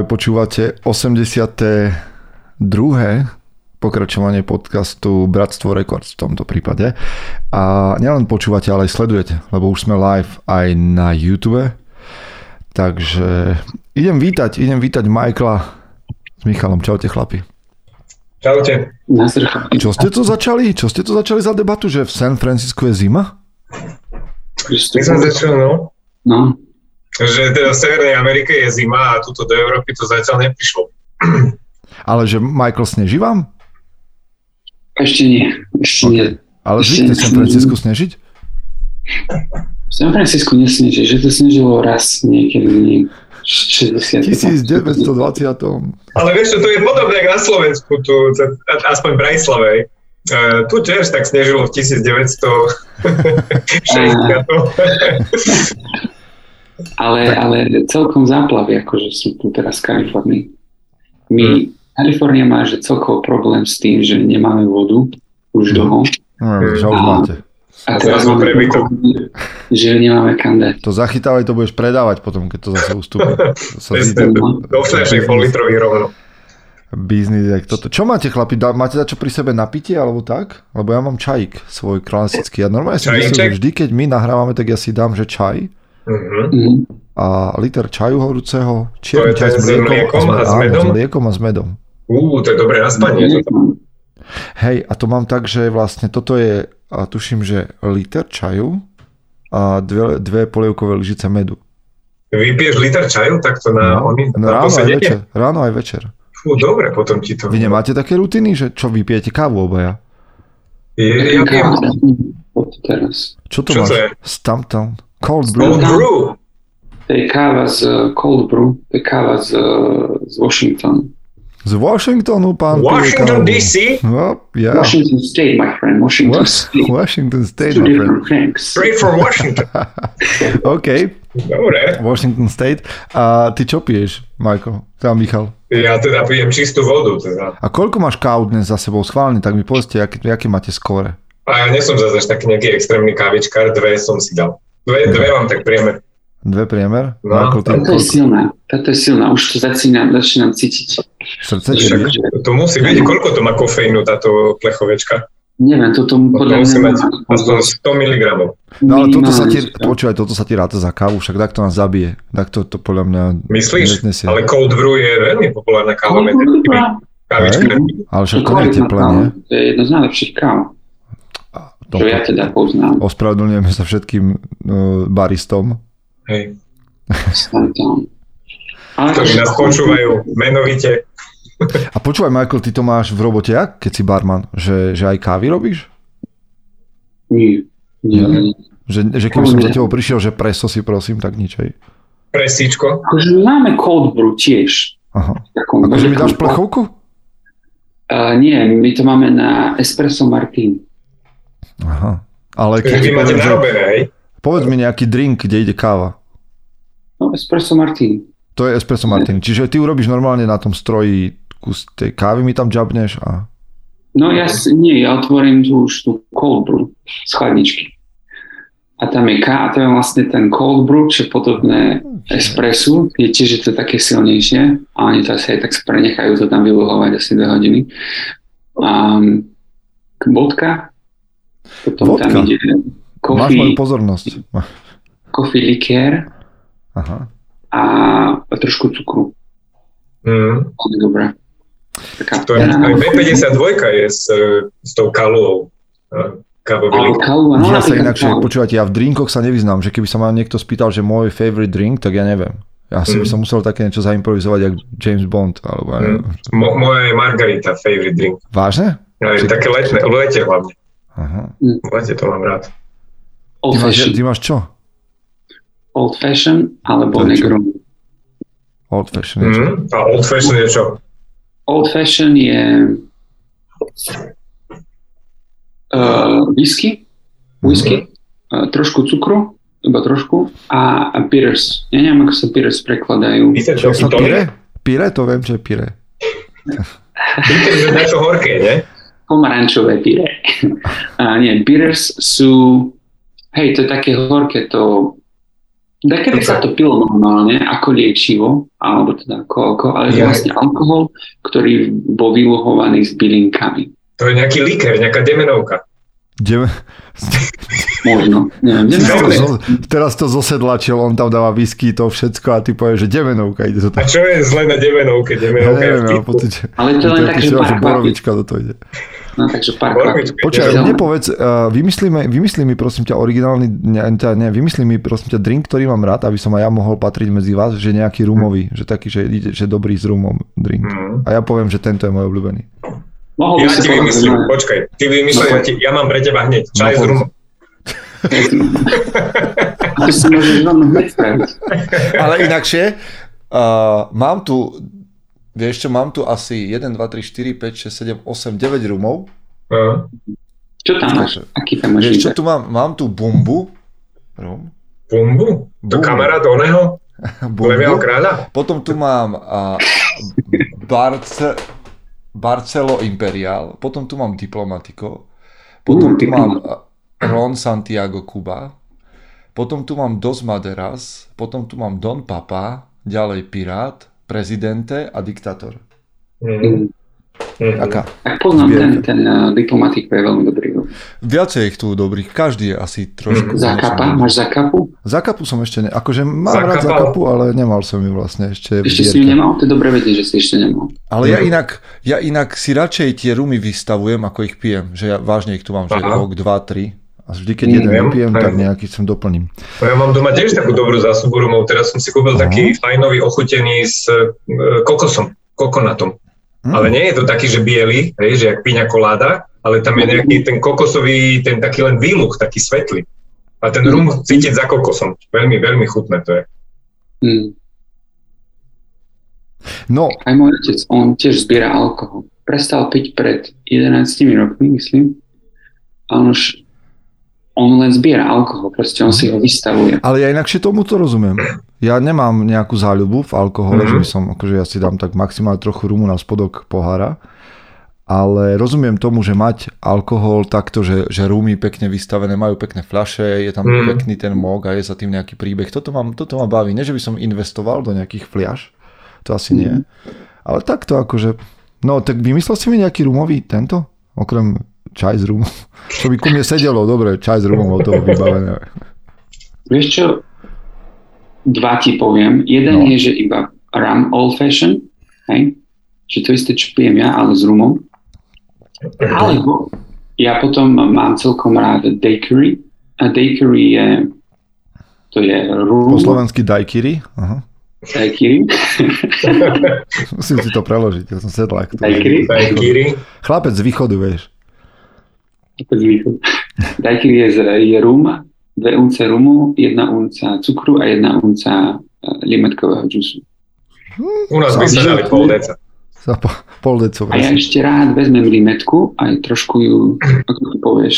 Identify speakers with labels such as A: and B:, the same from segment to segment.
A: Práve počúvate 82. pokračovanie podcastu Bratstvo Records v tomto prípade. A nielen počúvate, ale aj sledujete, lebo už sme live aj na YouTube. Takže idem vítať, idem vítať Michaela s Michalom. Čaute chlapi.
B: Čaute.
A: Čo ste to začali? Čo ste to začali za debatu, že v San Francisco je zima?
B: My sme začali, no.
C: No,
B: Že teda v Severnej Amerike je zima a tuto do Európy to zatiaľ neprišlo.
A: Ale že Michael sneží vám?
C: ešte nie. Ešte nie.
A: Ale zvykne San. Francisco snežiť?
C: V San Francisco nesneží, že to snežilo raz niekedy v 60.
A: 1920.
B: Ale vieš čo, to je podobné ako na Slovensku, tu, aspoň v Brajslavej. Uh, tu tiež tak snežilo v 1960.
C: Ale, ale celkom záplavy, akože sú tu teraz v Kalifornii. My, Kalifornia má že celkovo problém s tým, že nemáme vodu už dlho.
A: No, máte.
C: A
B: Zrazu
C: teraz máme
B: prebytok.
C: že nemáme kande.
A: To zachytávaj, to budeš predávať potom, keď to zase ustúpi.
B: Do fľašek pol litrový rovno.
A: Biznis, jak toto. Čo máte, chlapi? Dá, máte čo pri sebe napitie, alebo tak? Lebo ja mám čajík svoj klasický. Ja normálne si myslím, že vždy, keď my nahrávame, tak ja si dám, že čaj
B: Mhm.
C: Mhm.
A: a liter čaju horúceho,
B: To
A: čierny
B: je
A: čaj s
B: s
A: mliekom,
B: mliekom a s
A: áno,
B: medom?
A: s mliekom a s medom.
B: Ú, to je dobré na spanie.
A: Hej, a to mám tak, že vlastne toto je, a tuším, že liter čaju a dve, dve polievkové lyžice medu.
B: Vypiješ liter čaju takto na,
A: No,
B: oni,
A: no,
B: na
A: ráno, aj
B: posedenie?
A: večer, ráno aj večer.
B: Fú, dobre, potom ti to...
A: Vy nemáte také rutiny, že čo vypijete kávu obaja?
B: Je, ja pijem.
A: Čo to
B: Čo
A: máš?
B: to je?
A: Stumptown. Cold brew.
B: cold brew.
C: To je káva z uh, Cold Brew, to je káva z, uh, z Washington.
A: Z Washingtonu, pán
B: Washington. DC?
A: No, yeah.
C: Washington State, my friend, Washington
A: Was-
C: State.
A: Washington State,
C: Two
A: my friend.
C: different things.
B: Straight from Washington.
A: OK,
B: Dobre.
A: Washington State. A ty čo piješ, Michael? Teda Michal.
B: Ja teda pijem čistú vodu. Teda.
A: A koľko máš káv dnes za sebou schválne, tak mi povedzte, aké, aké máte skóre.
B: A ja nie som zase taký nejaký extrémny kávičkár, dve som si dal. Dve, dve mám tak priemer.
A: Dve priemer?
B: No,
A: Michael, ty
C: Táto je silná, táto je silná, už to začínam, začínam cítiť.
A: Srdce
B: Však to musí byť, koľko to má kofeínu táto plechovečka?
C: Neviem, toto
B: To
C: podľa
B: musí
C: mňa...
B: mať aspoň 100 mg.
A: No ale toto sa ti, počúvaj, toto sa ti ráta za kávu, však tak to nás zabije. Tak to, to podľa mňa
B: Myslíš?
A: neznesie.
B: Ale cold brew je veľmi populárna káva medzi.
A: Ale však to nie je teplé, nie?
C: To je jedno z najlepších káv,
A: To,
C: čo ja teda poznám.
A: ospravedlňujeme sa všetkým uh, baristom.
B: Hej. Ktorí nás počúvajú menovite.
A: A počúvaj, Michael, ty to máš v robote jak, keď si barman? Že, že aj kávy robíš?
C: Nie, nie, nie.
A: Že, že keby som za tebou prišiel, že preso si prosím, tak nič aj.
B: Presíčko.
C: Akože máme cold brew tiež.
A: Aha. Akože mi dáš plechovku?
C: Uh, nie, my to máme na espresso martini.
A: Aha. Ale keď
B: Vy máte
A: že
B: narobené, hej?
A: povedz mi nejaký drink, kde ide káva.
C: No, espresso martini.
A: To je espresso martini. Čiže ty urobíš normálne na tom stroji kus tej kávy mi tam džabneš a...
C: No ja s- nie, ja otvorím tu už tú cold brew z chladničky. A tam je ká, a to je vlastne ten cold brew, čo je podobné espressu, je tiež je to také silnejšie a oni to asi aj tak prenechajú to tam vyluhovať asi 2 hodiny. Um, vodka, potom
A: Vodka?
C: tam ide
A: Máš moju pozornosť.
C: coffee likér
A: Aha.
C: a trošku cukru.
B: Mm.
C: Dobré. Taká
B: To je, aj B52 je s, s tou kalou. eh, Kávový
C: no,
A: Ja sa inakšie, počúvate, ja v drinkoch sa nevyznám, že keby sa ma niekto spýtal, že môj favorite drink, tak ja neviem. Ja si by
B: Mm.
A: som musel také niečo zaimprovizovať, jak James Bond, alebo.
B: Mo, moja je margarita, favorite drink.
A: Vážne?
B: Ja,
A: Či-
B: také letné, v lete hlavne.
A: Aha.
B: Lete to mám rád.
A: Ty
C: Old
A: máš,
C: fashion,
A: ty máš čo?
C: old fashion alebo
A: je čo?
C: negrom.
A: Old fashion. niečo.
B: Mm. A old fashion je čo?
C: Old fashion je uh, whisky, whisky, uh, trošku cukru, iba trošku, a, a bitters. Ja neviem, ako sa bitters prekladajú.
B: Víte
A: Čo
B: čo?
A: sa pire? Pire, to viem, čo je pire.
B: Že je to horké, nie?
C: Pomarančové pire. a nie, bitters sú, hej, to je také horké, to Dekedy sa to pilo normálne ako liečivo, alebo teda ako alkohol, ale je
B: Ja.
C: vlastne alkohol, ktorý bol vyluhovaný s bylinkami.
B: To je nejaký liker, nejaká demenovka.
A: Ideme-
C: Možno. Neviem.
A: Zo- Teraz to zosedlačil, on tam dáva whisky, to všetko a ty povieš, že demenovka ide to
B: A
A: tam.
B: čo je zle na demenovke?
A: Ja
B: Demenovka je
A: neviem,
B: v
A: ale
C: to je len tak, že
A: že
C: pár
A: do toho ide.
C: No, takže pár
B: Borovička.
C: kvapíc.
A: Počkaj, mne povedz, uh, vymyslíme, vymyslí mi prosím ťa originálny, ne, teda ne, vymyslí mi prosím ťa drink, ktorý mám rád, aby som aj ja mohol patriť medzi vás, že nejaký rumový, že taký, že, že dobrý s rumom drink.
B: Mhm.
A: A ja poviem, že tento je môj obľúbený.
C: Mohol
B: Ja ti vymyslím,
C: že-
B: počkaj, ty vymyslím,
C: No,
B: ja, ti, ja mám pre teba hneď. Čaj
A: No,
B: s rumom.
A: Ale inakšie, uh, mám tu, vieš čo, mám tu asi 1, 2, 3, 4, 5, 6, 7, 8, 9 rumov.
B: Aha.
C: Čo tam máš? Aký tam máš
A: Vieš čo, tu mám, mám tu bumbu. Rum.
B: Bumbu? To kamarát oného? Levého kráľa?
A: Potom tu mám uh, Barce, Barcelo Imperial, potom tu mám Diplomatico, potom
C: Uh,
A: tu mám uh, Ron Santiago Cuba, potom tu mám Dos Maderas, potom tu mám Don Papa, ďalej Pirát, Prezidente a Diktátor.
B: Mhm. Mhm.
A: Aká?
C: Tak poznám ten,
A: Zbierka.
C: ten uh, diplomatik, je veľmi dobrý.
A: Viacej ich tu dobrých, každý je asi trošku.
C: Zakapa? Máš zakapu?
A: Zakapu som ešte ne... Akože mám
B: Zakapal?
A: rád Zakapu, ale nemal som ju vlastne ešte.
C: Ešte si ju nemal? To je dobre vedieť, že si ešte nemal.
A: Ale ja
B: Mhm.
A: inak, ja inak si radšej tie rumy vystavujem, ako ich pijem. Že ja vážne ich tu mám, že
B: Aha.
A: rok, dva, tri. A vždy, keď
B: Mm,
A: jeden
B: viem,
A: vypijem,
B: aj.
A: tak nejaký som doplním.
B: No ja mám doma tiež takú dobrú zásobu rumov. Teraz som si kúpil
A: Aha.
B: taký fajnový ochutený s e, kokosom, kokonatom.
A: Mm.
B: Ale nie je to taký, že biely, hej, že jak piňa koláda, ale tam je nejaký ten kokosový, ten taký len výluch, taký svetlý. A ten rum cítiť za kokosom. Veľmi, veľmi chutné to je.
C: Hmm.
A: No,
C: Aj môj otec, on tiež zbiera alkohol. Prestal piť pred 11 rokmi, myslím. A on už on len zbiera alkohol, proste on si ho vystavuje.
A: ale ja inakšie tomu to rozumiem. Ja nemám nejakú záľubu v alkohole,
B: Mhm.
A: že by som, akože ja si dám tak maximálne trochu rumu na spodok pohára. Ale rozumiem tomu, že mať alkohol takto, že, že rumy pekne vystavené, majú pekné fľaše, je tam
B: Mhm.
A: pekný ten mog a je za tým nejaký príbeh. Toto, mám, toto ma baví. Nie, že by som investoval do nejakých fľaš, to asi nie. Ale takto akože, no tak vymyslel si mi nejaký rumový tento? Okrem čaj z rumu. Čo by ku mne sedelo, dobre, čaj z rumom od toho vybavené.
C: Vieš čo? Dva ti poviem. Jeden
A: No.
C: je, že iba rum old fashion, hej? Čiže to isté, čo pijem ja, ale s rumom. Alebo ja potom mám celkom rád daiquiri. A daiquiri je to je rum,
A: Po slovensky daiquiri. Aha.
C: daiquiri,
A: Musím si to preložiť, ja som sedlák.
C: daiquiri,
B: Daiquiri.
A: Chlapec z východu, vieš.
C: daiquiri je, je rum, dve unce rumu, jedna unca cukru a jedna unca eh, limetkového džusu.
B: U nás by sa dali pol deca.
A: Za po, pol deco.
C: A ja ešte rád vezmem limetku aj trošku ju, ako to povieš.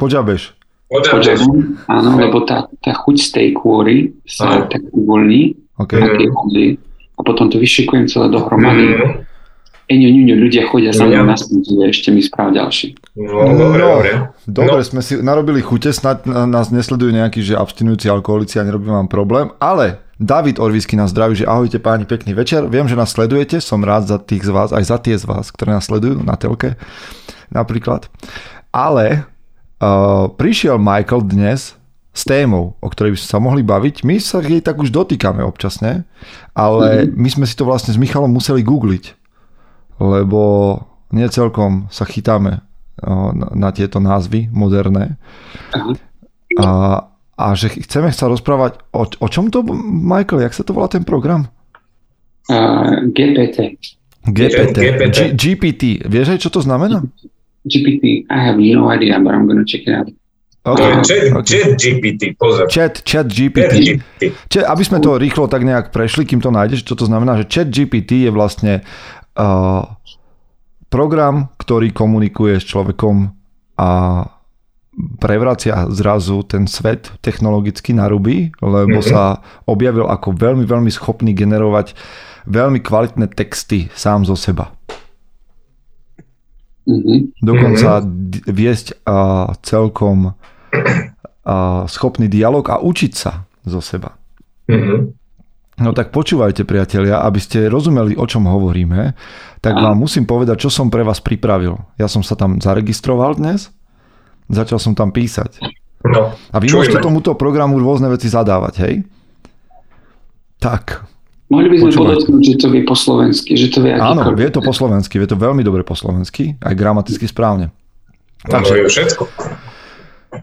A: Poďabeš.
C: Poďakujem. Áno, lebo tá, tá chuť z tej kôry sa
B: Áno.
C: tak uvoľní
A: OK.
C: a vody a potom to vyšikujem celé dohromady.
B: Mm.
C: Eňo, ňuňo, ľudia chodia za mnou
B: Ja.
C: na smúti, ešte mi správ ďalší.
B: No, dobre,
A: No.
B: dobre.
A: Dobre,
B: No.
A: sme si narobili chute, snad nás nesledujú nejakí, že abstinujúci alkoholici a nerobím vám problém, ale David Orvisky nás zdraví, že ahojte páni, pekný večer. Viem, že nás sledujete, som rád za tých z vás, aj za tie z vás, ktoré nás sledujú na telke napríklad. Ale uh, prišiel Michael dnes s témou, o ktorej by sme sa mohli baviť. My sa jej tak už dotýkame občasne, ale my sme si to vlastne s Michalom museli googliť, lebo nie celkom sa chytáme na, tieto názvy moderné.
C: Aha.
A: A, a že chceme sa rozprávať o, o čom to, Michael, jak sa to volá ten program?
C: Uh, GPT.
A: GPT.
B: GPT.
A: G- GPT. Vieš aj, čo to znamená?
C: GPT, I have no idea, but I'm gonna check it out.
B: To je
A: Okay.
B: chat,
A: okay.
B: chat GPT, pozor.
A: Chat, chat
B: Chat
A: GPT.
B: GPT.
A: Čiže, aby sme to rýchlo tak nejak prešli, kým to nájdeš, čo to znamená, že chat GPT je vlastne uh, program, ktorý komunikuje s človekom a prevracia zrazu ten svet technologicky na ruby, lebo
B: Mhm.
A: sa objavil ako veľmi, veľmi schopný generovať veľmi kvalitné texty sám zo seba.
C: Mhm.
A: Dokonca d- viesť uh, celkom a schopný dialog a učiť sa zo seba.
B: Mhm.
A: No tak počúvajte priatelia, aby ste rozumeli, o čom hovoríme, tak vám musím povedať, čo som pre vás pripravil. Ja som sa tam zaregistroval dnes, začal som tam písať.
B: No,
A: A vy
B: čujeme.
A: môžete tomuto programu rôzne veci zadávať, hej? Tak,
C: Mohli by sme podotknúť, že to vie po slovensky, že to vie
A: áno, vie to po slovensky, vie to veľmi dobre po slovensky, aj gramaticky správne.
B: No,
A: Takže
B: je všetko.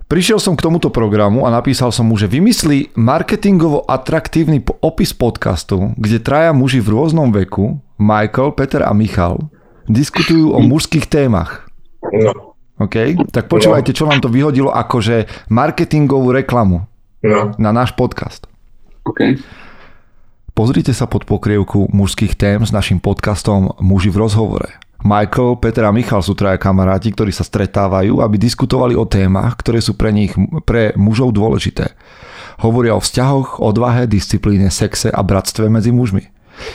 A: Prišiel som k tomuto programu a napísal som mu, že vymyslí marketingovo atraktívny opis podcastu, kde traja muži v rôznom veku, Michael, Peter a Michal, diskutujú o mužských témach.
B: No,
A: OK? Tak počúvajte, čo nám to vyhodilo akože marketingovú reklamu
B: no.
A: na náš podcast.
C: OK.
A: Pozrite sa pod pokrievku mužských tém s našim podcastom Muži v rozhovore. Michael, Peter a Michal sú traja kamaráti, ktorí sa stretávajú, aby diskutovali o témach, ktoré sú pre nich, pre mužov dôležité. Hovoria o vzťahoch, odvahe, disciplíne, sexe a bratstve medzi mužmi.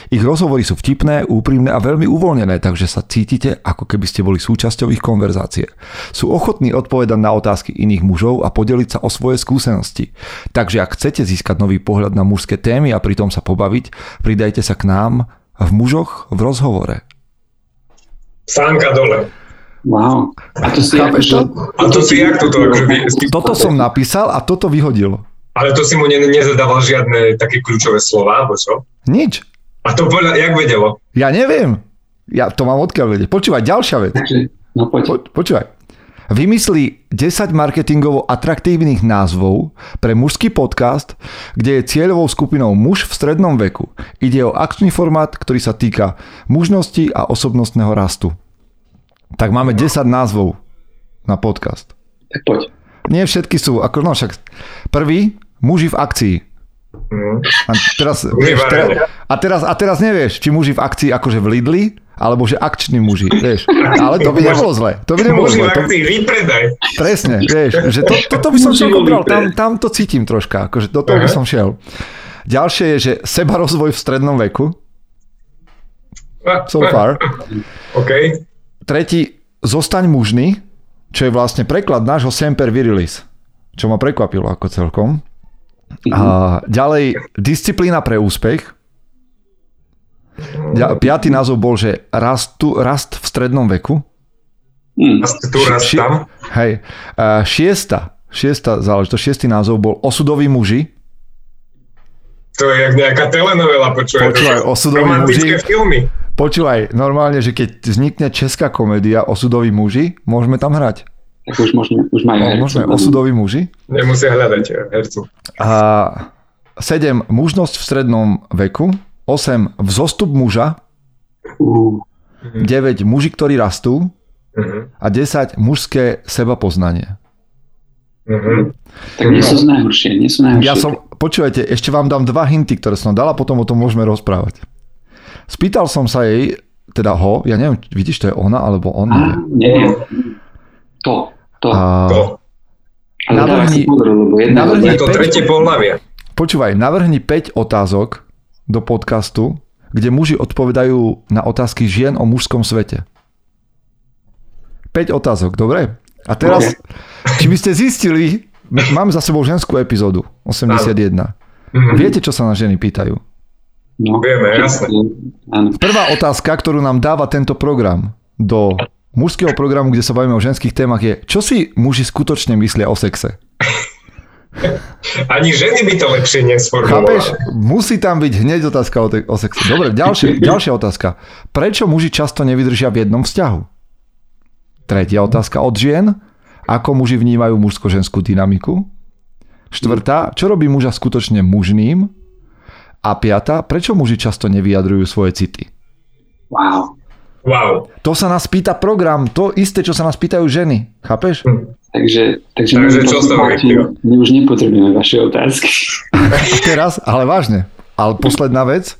A: Ich rozhovory sú vtipné, úprimné a veľmi uvoľnené, takže sa cítite, ako keby ste boli súčasťou ich konverzácie. Sú ochotní odpovedať na otázky iných mužov a podeliť sa o svoje skúsenosti. Takže ak chcete získať nový pohľad na mužské témy a pritom sa pobaviť, pridajte sa k nám v mužoch v rozhovore.
B: Sánka dole.
C: Wow. A to si
A: Chápeš to?
B: A to si jak toto? Akože vy,
A: Toto som napísal a toto vyhodilo.
B: ale to si mu ne, nezadával žiadne také kľúčové slova, alebo čo?
A: Nič.
B: A to podľa, jak vedelo?
A: Ja neviem. Ja to mám odkiaľ vedieť. Počúvaj, ďalšia vec.
C: No poď.
A: Po, počúvaj. Vymyslí 10 marketingovo atraktívnych názvov pre mužský podcast, kde je cieľovou skupinou muž v strednom veku. Ide o akčný formát, ktorý sa týka mužnosti a osobnostného rastu. Tak máme 10 názvov na podcast.
C: Tak poď.
A: Nie všetky sú, ako no však prvý, muži v akcii. A teraz, vieš, teraz, a, teraz, a teraz nevieš, či muži v akcii akože v Lidli, alebo že akční muži, vieš. Ale to by nebolo zle. To by nebolo
B: Muži v
A: zle. To,
B: vypredaj.
A: presne, vieš, že to, toto by som celkom bral, tam, tam to cítim troška, akože do toho by som šiel. Ďalšie je, že seba rozvoj v strednom veku, so far.
B: OK.
A: Tretí, zostaň mužný, čo je vlastne preklad nášho Semper Virilis, čo ma prekvapilo ako celkom. A ďalej, disciplína pre úspech. Piatý názov bol, že rastu, rast v strednom veku.
C: Hm.
B: Tu tam.
A: Hej. Šiesta, šiesta záležitosť, šiestý názov bol osudoví muži.
B: To je jak nejaká telenovela, počúvaj.
A: Počúvaj, osudoví muži.
B: filmy.
A: Počúvaj, normálne, že keď vznikne česká komédia Osudoví muži, môžeme tam hrať.
C: Tak už, môžeme, už majú
A: No,
C: hercov.
A: môžeme Osudoví muži.
B: Nemusia hľadať eh, hercu.
A: A 7. Mužnosť v strednom veku. 8. Vzostup muža.
C: Uh,
A: 9. Muži, ktorí rastú.
B: Mhm.
A: A 10. Mužské seba poznanie.
B: Mhm.
C: tak nie sú najhoršie, nie sú najhoršie.
A: Ja som, počúvajte, ešte vám dám dva hinty, ktoré som dal a potom o tom môžeme rozprávať. Spýtal som sa jej, teda ho, ja neviem, vidíš, to je ona alebo on.
C: Á,
A: neviem.
C: nie, to, to.
A: A,
B: To.
C: Ale
A: navrhni- navrhni-
B: Je to tretie pohľavie.
A: počúvaj, navrhni 5 otázok do podcastu, kde muži odpovedajú na otázky žien o mužskom svete. 5 otázok, dobre? A teraz, či by ste zistili, mám za sebou ženskú epizódu, 81.
B: Mhm.
A: Viete, čo sa na ženy pýtajú?
C: No,
B: Vieme, jasné.
C: Áno.
A: Prvá otázka, ktorú nám dáva tento program do mužského programu, kde sa bavíme o ženských témach je, čo si muži skutočne myslia o sexe?
B: Ani ženy by to lepšie
A: Chápeš?
B: nesformulovali.
A: Musí tam byť hneď otázka o, te- o sexe. Dobre, ďalšie, ďalšia otázka. Prečo muži často nevydržia v jednom vzťahu? Tretia otázka od žien. Ako muži vnímajú mužsko-ženskú dynamiku? Štvrtá, čo robí muža skutočne mužným? A piata, prečo muži často nevyjadrujú svoje city?
C: Wow.
B: Wow.
A: To sa nás pýta program, to isté, čo sa nás pýtajú ženy. Chápeš?
C: Takže, takže,
B: Takže
C: my,
B: čo vyplýva?
C: my už nepotrebujeme vaše otázky.
A: Teraz, ale vážne, ale posledná vec.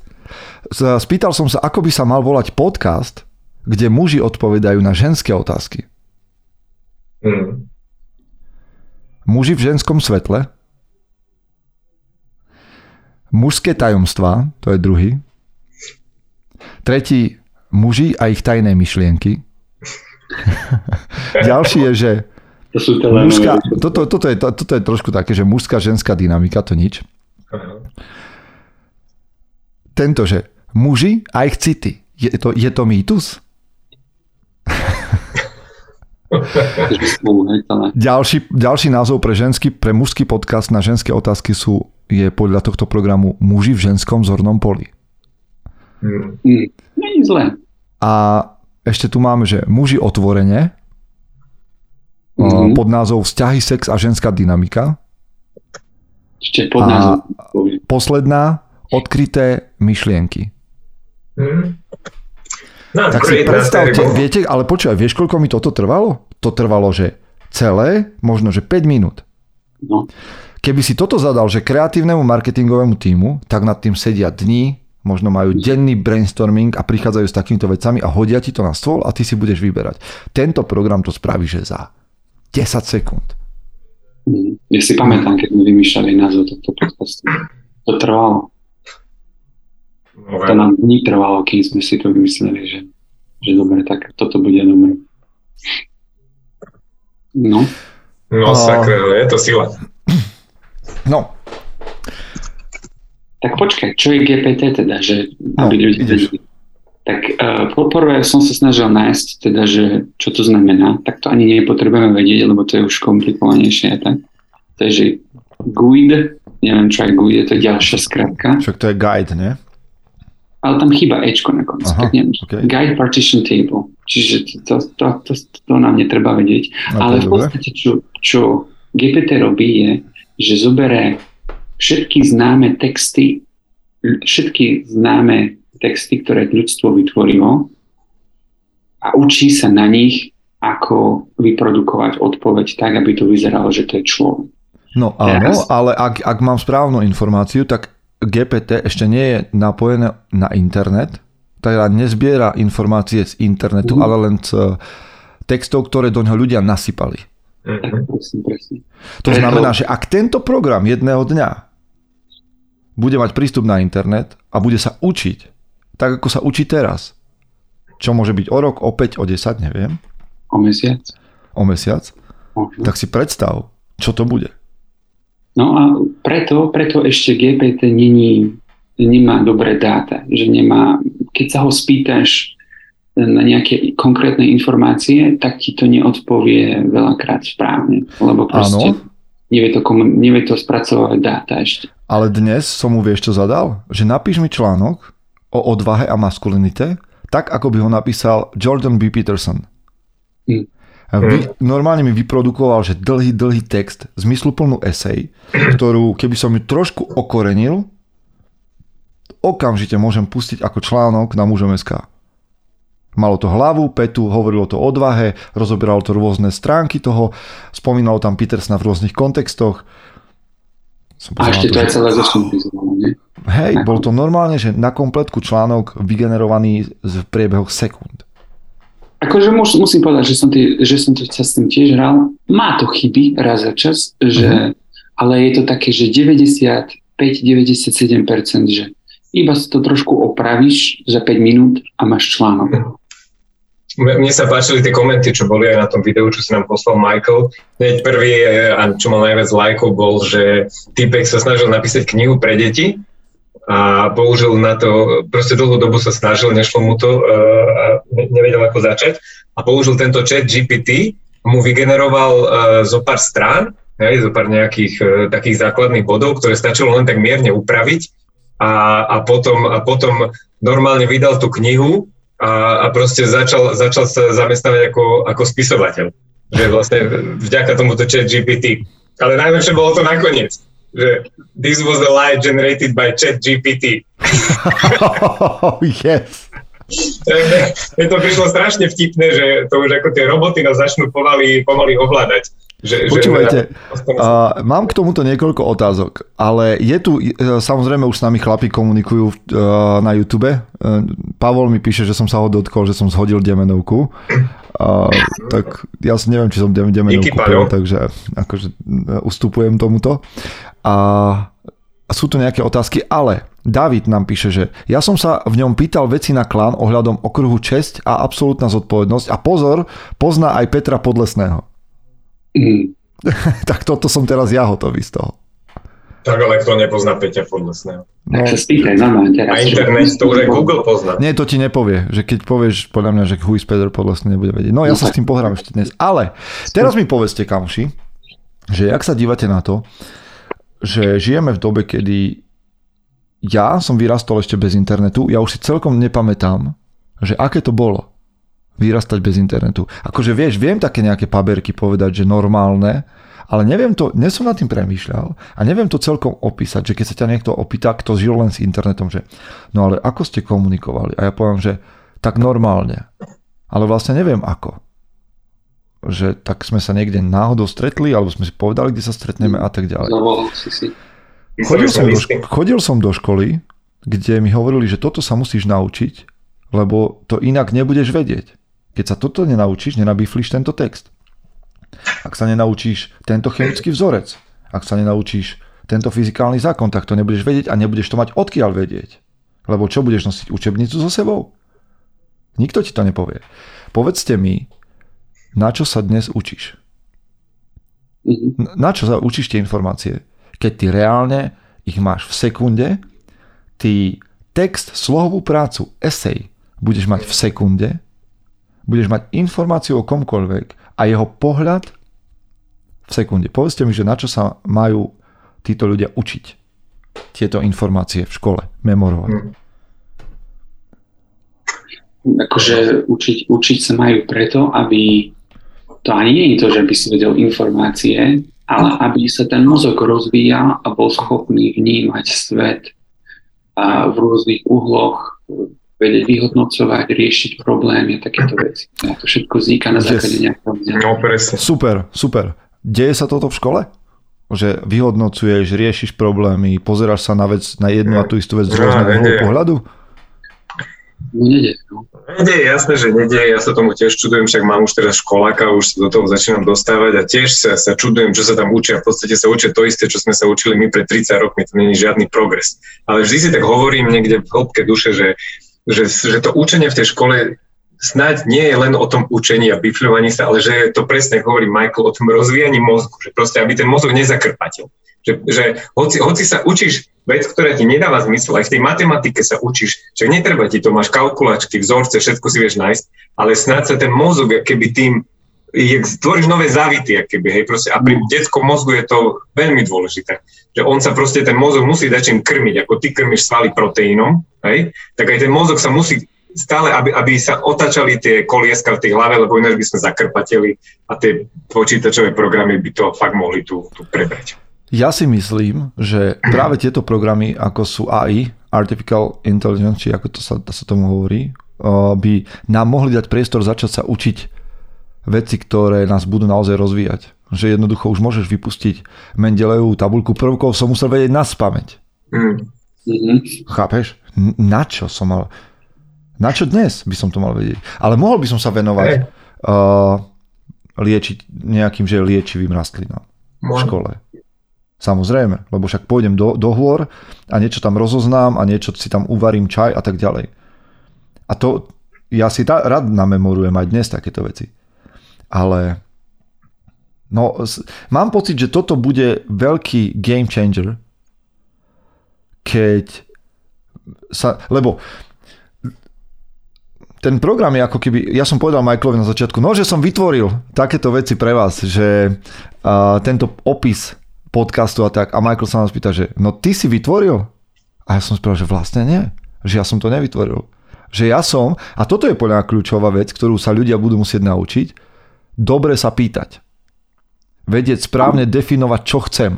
A: Spýtal som sa, ako by sa mal volať podcast, kde muži odpovedajú na ženské otázky.
B: Mhm.
A: Muži v ženskom svetle. Mužské tajomstvá, to je druhý. Tretí, muži a ich tajné myšlienky. Ďalší je, že
C: To sú
A: mužská, toto, toto, je, toto je trošku také, že mužská, ženská dynamika, to nič. Tento, že muži a ich city. Je to, je to mýtus? ďalší, ďalší názov pre ženský, pre mužský podcast na ženské otázky sú, je podľa tohto programu muži v ženskom zornom poli.
C: Mm. Nie je zle.
A: A ešte tu máme, že muži otvorene, mm-hmm. pod názov Vzťahy, sex a ženská dynamika.
C: Ešte pod názov.
A: A posledná, odkryté myšlienky. Mm. No, tak si predstavte, viete, ale počúvaj, vieš, koľko mi toto trvalo? To trvalo, že celé, možno, že 5 minút. No. Keby si toto zadal, že kreatívnemu marketingovému týmu, tak nad tým sedia dní, možno majú denný brainstorming a prichádzajú s takýmito vecami a hodia ti to na stôl a ty si budeš vyberať. Tento program to spraví, že za 10 sekúnd.
C: Ja si pamätám, keď sme vymýšľali názov tohto podcastu. To trvalo. No, to nám dní trvalo, kým sme si to vymysleli, že, že dobre, tak toto bude dobre. No.
B: No, sakra, je to sila.
A: No.
C: Tak počkaj, čo je GPT teda, že no, aby ľudia vedeli? Tak uh, poprvé som sa snažil nájsť teda, že čo to znamená, tak to ani nepotrebujeme vedieť, lebo to je už komplikovanejšie. Tak? To je, že GUID, neviem čo je GUID, je to ďalšia skratka.
A: Však to je guide, nie?
C: ale tam chýba Ečko na konci. Aha, okay. Guide Partition Table. Čiže to, to, to, to, to nám netreba vedieť. No, ale v podstate, čo, čo GPT robí, je, že zoberie všetky známe texty, všetky známe texty, ktoré ľudstvo vytvorilo a učí sa na nich, ako vyprodukovať odpoveď tak, aby to vyzeralo, že to je človek.
A: No áno, Teraz, ale ak, ak mám správnu informáciu, tak GPT ešte nie je napojené na internet, teda nezbiera informácie z internetu, mm. ale len z textov, ktoré do ňoho ľudia nasypali.
C: Mm-hmm.
A: To znamená, že ak tento program jedného dňa bude mať prístup na internet a bude sa učiť, tak ako sa učí teraz, čo môže byť o rok, o 5, o 10, neviem.
C: O mesiac.
A: O mesiac. Možno. Tak si predstav, čo to bude.
C: No a preto, preto ešte GPT není, nemá dobré dáta, že nemá, keď sa ho spýtaš na nejaké konkrétne informácie, tak ti to neodpovie veľakrát správne, lebo proste nevie to, nevie to spracovať dáta ešte.
A: Ale dnes som mu vieš, čo zadal? Že napíš mi článok o odvahe a maskulinite, tak ako by ho napísal Jordan B. Peterson. Hm. Vy, normálne mi vyprodukoval, že dlhý, dlhý text, zmysluplnú esej, ktorú keby som ju trošku okorenil, okamžite môžem pustiť ako článok na mužom SK. Malo to hlavu, petu, hovorilo to o odvahe, rozoberalo to rôzne stránky toho, spomínalo tam Petersna v rôznych kontextoch.
C: Som a ešte to aj celé nie?
A: Hej, bol to normálne, že na kompletku článok vygenerovaný v priebehoch sekúnd.
C: Akože mus, musím povedať, že som, tý, že som to s tým tiež hral. Má to chyby raz za čas, že, uh-huh. ale je to také, že 95-97%, že iba si to trošku opravíš za 5 minút a máš článok.
B: Mne sa páčili tie komenty, čo boli aj na tom videu, čo si nám poslal Michael. Hneď prvý, a čo mal najviac lajkov, bol, že typek sa snažil napísať knihu pre deti a použil na to, proste dlhú dobu sa snažil, nešlo mu to a nevedel ako začať a použil tento chat GPT, mu vygeneroval uh, zo pár strán, hej, zo pár nejakých takých základných bodov, ktoré stačilo len tak mierne upraviť a, a, potom, a potom normálne vydal tú knihu a, a proste začal, začal sa zamestnávať ako, ako spisovateľ. Že vlastne vďaka tomuto chat GPT. Ale najlepšie bolo to nakoniec že this was a lie generated by chat GPT.
A: oh, yes.
B: Mne to prišlo strašne vtipné, že to už ako tie roboty nás začnú pomaly, pomaly ovládať. Že,
A: Počúvajte, že, uh, mám k tomuto niekoľko otázok, ale je tu, uh, samozrejme už s nami chlapi komunikujú uh, na YouTube. Uh, Pavol mi píše, že som sa ho dotkol, že som zhodil demenovku. Uh, tak ja si neviem, či som demenovku kúpil, takže akože ustupujem tomuto. A sú tu nejaké otázky, ale David nám píše, že ja som sa v ňom pýtal veci na klán ohľadom okruhu česť a absolútna zodpovednosť a pozor, pozná aj Petra Podlesného.
C: Mm.
A: tak toto som teraz ja hotový z toho.
B: Tak ale kto nepozná Peťa Podlesného?
C: Tak sa spýtaj normálne teraz.
B: A internet to už aj Google pozná.
A: Nie, to ti nepovie, že keď povieš, podľa mňa, že who is Peter Podlesný nebude vedieť. No ja
C: No
A: sa s
C: tak-
A: tým pohrám ešte dnes. Ale teraz mi povedzte, kamoši, že jak sa dívate na to, že žijeme v dobe, kedy ja som vyrastol ešte bez internetu, ja už si celkom nepamätám, že aké to bolo vyrastať bez internetu. Akože vieš, viem také nejaké paberky povedať, že normálne, ale neviem to, nie som nad tým premýšľal a neviem to celkom opísať, že keď sa ťa niekto opýta, kto žil len s internetom, že no ale ako ste komunikovali? A ja poviem, že tak normálne. Ale vlastne neviem ako. Že tak sme sa niekde náhodou stretli, alebo sme si povedali, kde sa stretneme a tak ďalej.
C: Si.
A: Chodil som, do, ško- chodil som do školy, kde mi hovorili, že toto sa musíš naučiť, lebo to inak nebudeš vedieť. Keď sa toto nenaučíš, nenabiflíš tento text. Ak sa nenaučíš tento chemický vzorec, ak sa nenaučíš tento fyzikálny zákon, tak to nebudeš vedieť a nebudeš to mať odkiaľ vedieť. Lebo čo budeš nosiť učebnicu so sebou? Nikto ti to nepovie. Povedzte mi, na čo sa dnes učíš?
C: Mhm.
A: Na čo sa učíš tie informácie? Keď ty reálne ich máš v sekunde, ty text, slohovú prácu, esej budeš mať v sekunde, budeš mať informáciu o komkoľvek a jeho pohľad v sekunde. Povedzte mi, že na čo sa majú títo ľudia učiť tieto informácie v škole, memorovať.
B: Hm.
C: Akože učiť, učiť sa majú preto, aby to ani nie je to, že by si vedel informácie, ale aby sa ten mozog rozvíjal a bol schopný vnímať svet a v rôznych uhloch, vedieť vyhodnocovať, riešiť problémy a takéto veci. A to všetko vzniká na
A: Yes.
C: základe nejakého vzdelania.
B: No presne.
A: Super, super. Deje sa toto v škole? Že vyhodnocuješ, riešiš problémy, pozeráš sa na vec, na jednu a tú istú vec z
B: No,
A: rôzneho
B: nedieje.
A: pohľadu?
C: No nedej, no.
B: Nedieje, jasné, že nedieje, ja sa tomu tiež čudujem, však mám už teraz školáka, už sa do toho začínam dostávať a tiež sa, sa čudujem, čo sa tam učia. V podstate sa učia to isté, čo sme sa učili my pred 30 rokmi, to není žiadny progres. Ale vždy si tak hovorím niekde v hĺbke duše, že, že, že to učenie v tej škole snáď nie je len o tom učení a bifľovaní sa, ale že to presne, hovorí Michael, o tom rozvíjaní mozgu, že proste, aby ten mozog nezakrpatil. Že, že hoci, hoci sa učíš vec, ktorá ti nedáva zmysel, aj v tej matematike sa učíš, že netreba ti to, máš kalkulačky, vzorce, všetko si vieš nájsť, ale snáď sa ten mozog, keby tým, je, tvoríš nové závity, keby, hej, proste, a pri detskom mozgu je to veľmi dôležité, že on sa proste, ten mozog musí začať krmiť, ako ty krmiš svaly proteínom, hej, tak aj ten mozog sa musí stále, aby, aby sa otáčali tie kolieska v tej hlave, lebo ináč by sme zakrpateli a tie počítačové programy by to fakt mohli tu, tu prebrať.
A: Ja si myslím, že práve tieto programy, ako sú AI, Artificial Intelligence, či ako to sa, sa tomu hovorí, uh, by nám mohli dať priestor začať sa učiť veci, ktoré nás budú naozaj rozvíjať. Že jednoducho už môžeš vypustiť Mendelejovú tabulku prvkov, som musel vedieť na spameť.
B: Mm.
A: Chápeš? N- Na čo som mal... Na čo dnes by som to mal vedieť? Ale mohol by som sa venovať
B: Hej.
A: uh, liečiť nejakým, že liečivým rastlinám v škole. Samozrejme, lebo však pôjdem do, do hôr a niečo tam rozoznám a niečo si tam uvarím čaj a tak ďalej. A to ja si tá, rád namemorujem aj dnes takéto veci. Ale no, mám pocit, že toto bude veľký game changer, keď sa, lebo ten program je ako keby, ja som povedal Michaelovi na začiatku, no, že som vytvoril takéto veci pre vás, že uh, tento opis podcastu a tak, a Michael sa nás pýta, že no ty si vytvoril? A ja som spravil, že vlastne nie, že ja som to nevytvoril. Že ja som, a toto je podľa kľúčová vec, ktorú sa ľudia budú musieť naučiť, dobre sa pýtať. Vedieť správne definovať, čo chcem.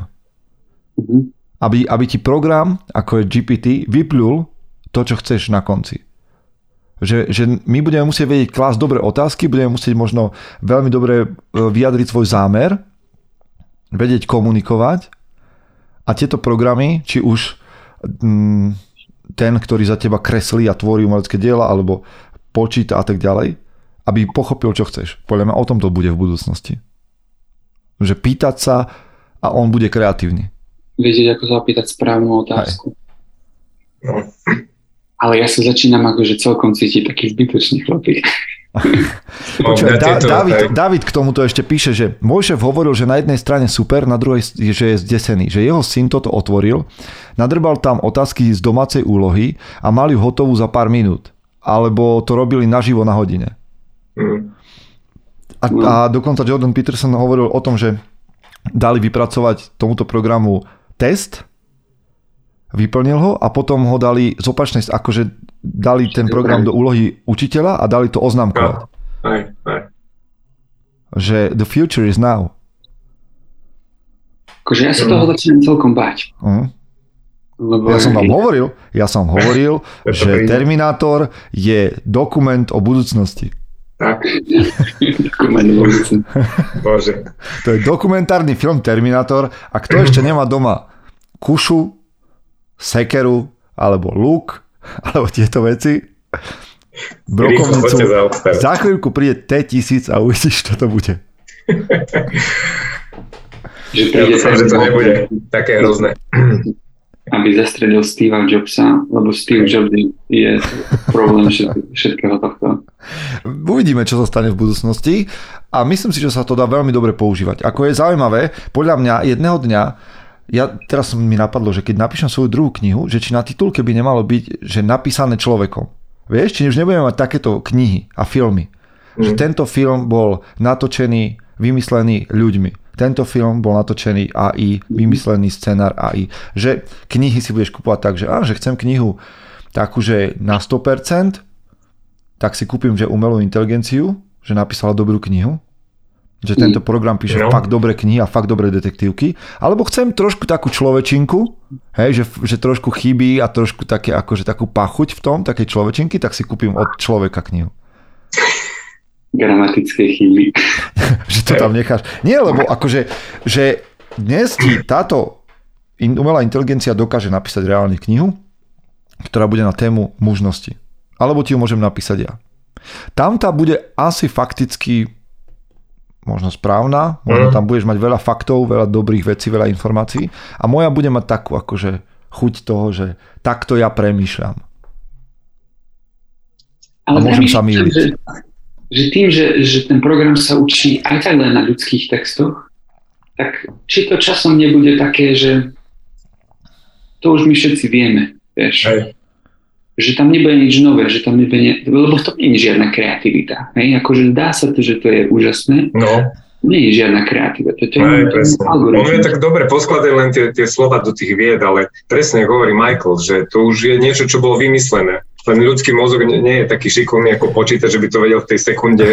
C: Mhm.
A: Aby, aby ti program, ako je GPT, vyplul to, čo chceš na konci. Že, že my budeme musieť vedieť klásť dobré otázky, budeme musieť možno veľmi dobre e, vyjadriť svoj zámer, vedieť komunikovať a tieto programy, či už mm, ten, ktorý za teba kreslí a tvorí umelecké diela, alebo počíta a tak ďalej, aby pochopil, čo chceš. Podľa mňa o tom to bude v budúcnosti. Že pýtať sa a on bude kreatívny.
C: Vedieť, ako sa opýtať správnu otázku.
B: No.
C: Ale ja sa začínam akože celkom cítiť taký zbytočný chlapík.
A: Počuaj, da, David, David k tomuto ešte píše, že môj šéf hovoril, že na jednej strane super, na druhej, že je zdesený, že jeho syn toto otvoril, nadrbal tam otázky z domácej úlohy a mali ju hotovú za pár minút. Alebo to robili naživo na hodine. Mm. A, a dokonca Jordan Peterson hovoril o tom, že dali vypracovať tomuto programu test, vyplnil ho a potom ho dali z opačnej, akože dali ten program do úlohy učiteľa a dali to oznámkovať. Aj. Že the future is now.
C: Akože ja sa toho mm. začínam celkom báť. Uh-huh.
A: Lebo ja som vám hovoril, ja som hovoril, že Terminátor je dokument o budúcnosti. Tak.
B: Bože.
A: To je dokumentárny film Terminátor a kto ešte nemá doma kušu, sekeru alebo luk alebo tieto veci, brokovnicu, za chvíľku príde T1000 a uvidíš, čo to bude.
B: že ja dúfam, že to nebude také hrozné.
C: Aby zastredil Steve'a Jobsa, lebo Steve Jobs je problém všetkého tohto.
A: Uvidíme, čo sa stane v budúcnosti a myslím si, že sa to dá veľmi dobre používať. Ako je zaujímavé, podľa mňa jedného dňa ja teraz mi napadlo, že keď napíšem svoju druhú knihu, že či na titulke by nemalo byť, že napísané človekom. Vieš, či už nebudeme mať takéto knihy a filmy. Mm. Že tento film bol natočený, vymyslený ľuďmi. Tento film bol natočený AI, vymyslený scenár AI. Že knihy si budeš kúpovať tak, že, á, že chcem knihu takú, že na 100%, tak si kúpim, že umelú inteligenciu, že napísala dobrú knihu že tento program píše no. fakt dobré knihy a fakt dobré detektívky, alebo chcem trošku takú človečinku, hej, že, že trošku chybí a trošku také, akože takú pachuť v tom, také človečinky, tak si kúpim od človeka knihu.
C: Gramatické chyby.
A: že to tam necháš. Nie, lebo akože, že dnes ti táto umelá inteligencia dokáže napísať reálne knihu, ktorá bude na tému mužnosti. Alebo ti ju môžem napísať ja. Tam tá bude asi fakticky možno správna, možno mm. tam budeš mať veľa faktov, veľa dobrých vecí, veľa informácií a moja bude mať takú akože chuť toho, že takto ja premýšľam. Ale a môžem sa míliť. Že,
C: tým, že, že ten program sa učí aj tak len na ľudských textoch, tak či to časom nebude také, že to už my všetci vieme, vieš. Hej že tam nebude nič nové, že tam nebude, ne... lebo to nie je žiadna kreativita. Hej? Akože dá sa to, že to je úžasné,
B: no.
C: nie je žiadna kreativita. To je
B: Aj, presne. On vie tak dobre poskladať len tie, tie slova do tých vied, ale presne hovorí Michael, že to už je niečo, čo bolo vymyslené. Len ľudský mozog nie, je taký šikovný ako počítať, že by to vedel v tej sekunde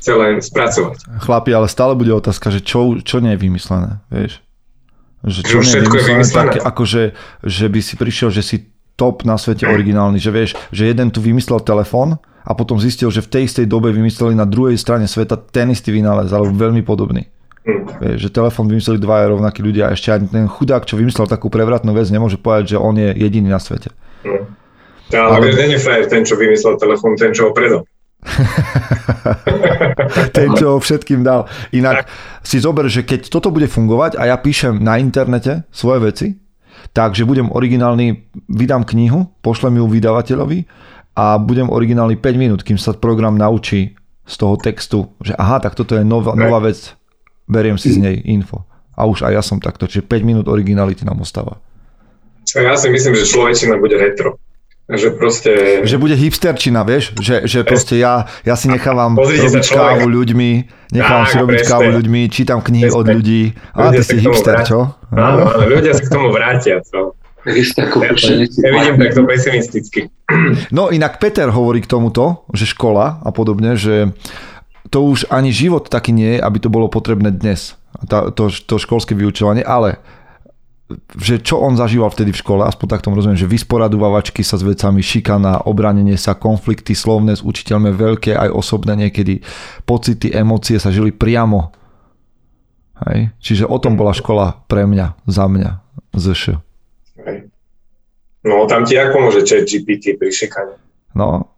B: celé spracovať.
A: Chlapi, ale stále bude otázka, že čo, čo nie je vymyslené, vieš?
B: Že čo je vymyslené, je vymyslené.
A: Tak, akože, že by si prišiel, že si top na svete originálny, že vieš, že jeden tu vymyslel telefón a potom zistil, že v tej istej dobe vymysleli na druhej strane sveta ten istý vynález, alebo veľmi podobný. Mm. Vieš, že telefón vymysleli dvaja rovnakí ľudia a ešte ani ten chudák, čo vymyslel takú prevratnú vec, nemôže povedať, že on je jediný na svete.
B: Mm. Ale, ale vieš, není frajer ten, čo vymyslel telefón, ten, čo ho predal.
A: ten, čo ho všetkým dal. Inak si zober, že keď toto bude fungovať a ja píšem na internete svoje veci, Takže budem originálny, vydám knihu, pošlem ju vydavateľovi a budem originálny 5 minút, kým sa program naučí z toho textu, že aha, tak toto je nová, nová vec, beriem si z nej info. A už aj ja som takto, čiže 5 minút originality nám ostáva.
B: Ja si myslím, že človečina bude retro. Že proste...
A: Že bude hipsterčina, vieš? Že, že proste ja, ja si nechávam robiť kávu ľuďmi, nechávam tak, si robiť presne. kávu ľuďmi, čítam knihy presne. od ľudí. A ty si hipster, vrát... čo?
B: Áno, áno, ľudia sa k tomu vrátia, čo? Ja, ja vidím takto pesimisticky.
A: No inak Peter hovorí k tomuto, že škola a podobne, že to už ani život taký nie je, aby to bolo potrebné dnes. Tá, to, to školské vyučovanie, ale že čo on zažíval vtedy v škole, aspoň tak tomu rozumiem, že vysporadovávačky sa s vecami, šikana, obranenie sa, konflikty slovné s učiteľmi, veľké aj osobné niekedy, pocity, emócie sa žili priamo. Hej? Čiže o tom bola škola pre mňa, za mňa, ZŠ.
B: No tam ti ako pomôže chat GPT pri šikane?
A: No,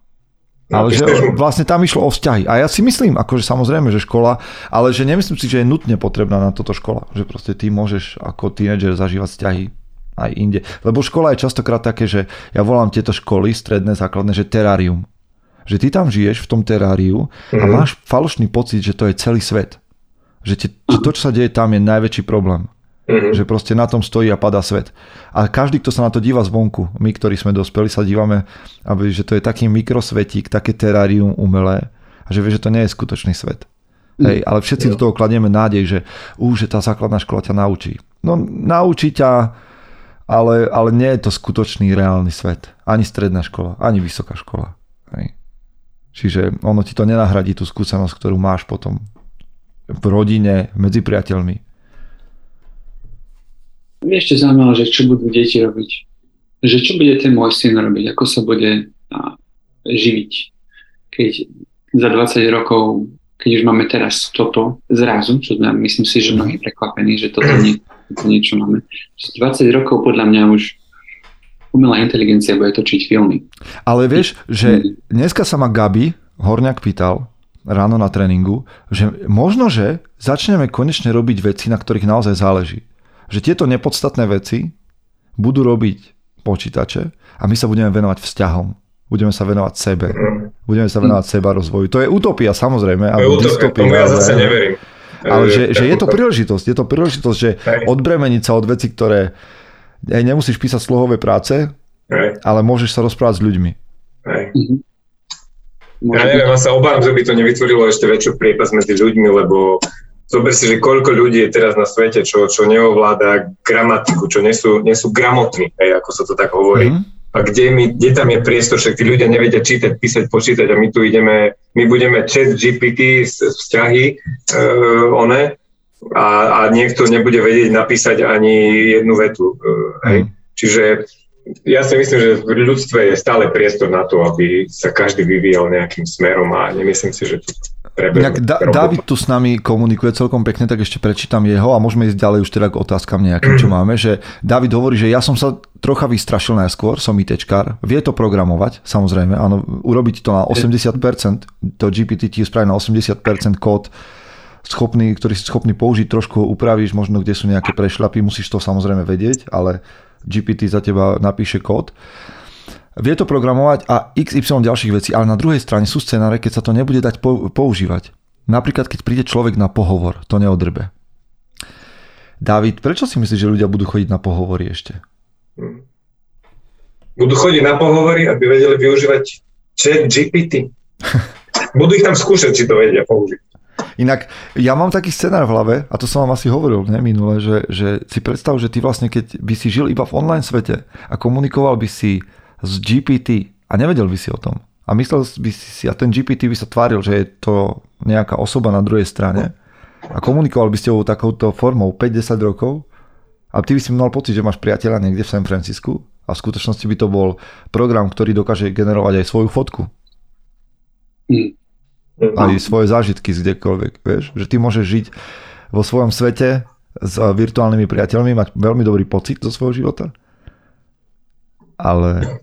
A: ale že vlastne tam išlo o vzťahy. A ja si myslím, akože samozrejme, že škola, ale že nemyslím si, že je nutne potrebná na toto škola. Že proste ty môžeš ako tínedžer zažívať vzťahy aj inde. Lebo škola je častokrát také, že ja volám tieto školy, stredné, základné, že terárium. Že ty tam žiješ v tom teráriu a
B: Mhm.
A: máš falošný pocit, že to je celý svet. Že, te, že to, čo sa deje tam, je najväčší problém.
B: Mhm.
A: Že proste na tom stojí a padá svet. A každý, kto sa na to díva zvonku, my, ktorí sme dospeli, sa dívame, aby, že to je taký mikrosvetík, také terárium umelé a že vie, že to nie je skutočný svet. Hej, ale všetci do toho kladieme nádej, že, že tá základná škola ťa naučí. No naučí ťa, ale, ale nie je to skutočný reálny svet. Ani stredná škola, ani vysoká škola. Hej. Čiže ono ti to nenahradí tú skúsenosť, ktorú máš potom v rodine, medzi priateľmi.
C: Ešte zaujímalo, že čo budú deti robiť. Že čo bude ten môj syn robiť, ako sa bude živiť. Keď za 20 rokov, keď už máme teraz toto zrazu, čo sme, myslím si, že mnohí prekvapení, že toto, nie, toto niečo máme. Že 20 rokov podľa mňa už umelá inteligencia bude točiť filmy.
A: Ale vieš, že dneska sa ma Gabi Horňák pýtal ráno na tréningu, že možno, že začneme konečne robiť veci, na ktorých naozaj záleží. Že tieto nepodstatné veci budú robiť počítače a my sa budeme venovať vzťahom. Budeme sa venovať sebe. Budeme sa venovať seba rozvoju. To je utopia samozrejme,
B: To je útok,
A: dystopia.
B: tomu ja
A: ale-
B: zase neverím.
A: Ale že, že je to príležitosť, je to príležitosť, že odbremeniť sa od veci, ktoré hej, nemusíš písať slohové práce, ale môžeš sa rozprávať s ľuďmi.
C: Môže
B: Ja neviem, ja sa obávam, že by to nevytvorilo ešte väčšiu priepas medzi ľuďmi, lebo zober si, že koľko ľudí je teraz na svete, čo, čo neovláda gramatiku, čo nie sú, nie sú gramotní, hej, ako sa to tak hovorí.
A: Mhm.
B: A kde, mi, kde tam je priestor, však tí ľudia nevedia čítať, písať, počítať a my tu ideme, my budeme chat GPT, vzťahy, uh, one, a, a niekto nebude vedieť napísať ani jednu vetu. Hej.
A: Mhm.
B: Čiže ja si myslím, že v ľudstve je stále priestor na to, aby sa každý vyvíjal nejakým smerom a nemyslím si, že prebehnú.
A: Inak da-. David tu s nami komunikuje celkom pekne, tak ešte prečítam jeho a môžeme ísť ďalej už teda k otázkam nejakým, čo máme. Že David hovorí, že ja som sa trocha vystrašil najskôr, som ITčkár, vie to programovať, samozrejme, áno, urobiť to na 80%, to GPT ti spraví na 80% kód, schopný, ktorý si schopný použiť, trošku ho upravíš, možno kde sú nejaké prešľapy, musíš to samozrejme vedieť, ale GPT za teba napíše kód. Vie to programovať a XY ďalších vecí, ale na druhej strane sú scenáre, keď sa to nebude dať po- používať. Napríklad, keď príde človek na pohovor, to neodrbe. David, prečo si myslíš, že ľudia budú chodiť na pohovory ešte?
B: Budú chodiť na pohovory, aby vedeli využívať chat GPT. Budú ich tam skúšať, či to vedia použiť.
A: Inak, ja mám taký scenár v hlave, a to som vám asi hovoril ne, minule, že, že si predstav, že ty vlastne, keď by si žil iba v online svete a komunikoval by si s GPT a nevedel by si o tom. A myslel by si si, a ten GPT by sa tváril, že je to nejaká osoba na druhej strane a komunikoval by ste o takouto formou 5-10 rokov a ty by si mal pocit, že máš priateľa niekde v San Francisku a v skutočnosti by to bol program, ktorý dokáže generovať aj svoju fotku
C: Hm.
A: aj svoje zážitky z kdekoľvek, vieš? Že ty môžeš žiť vo svojom svete s virtuálnymi priateľmi, mať veľmi dobrý pocit zo svojho života. Ale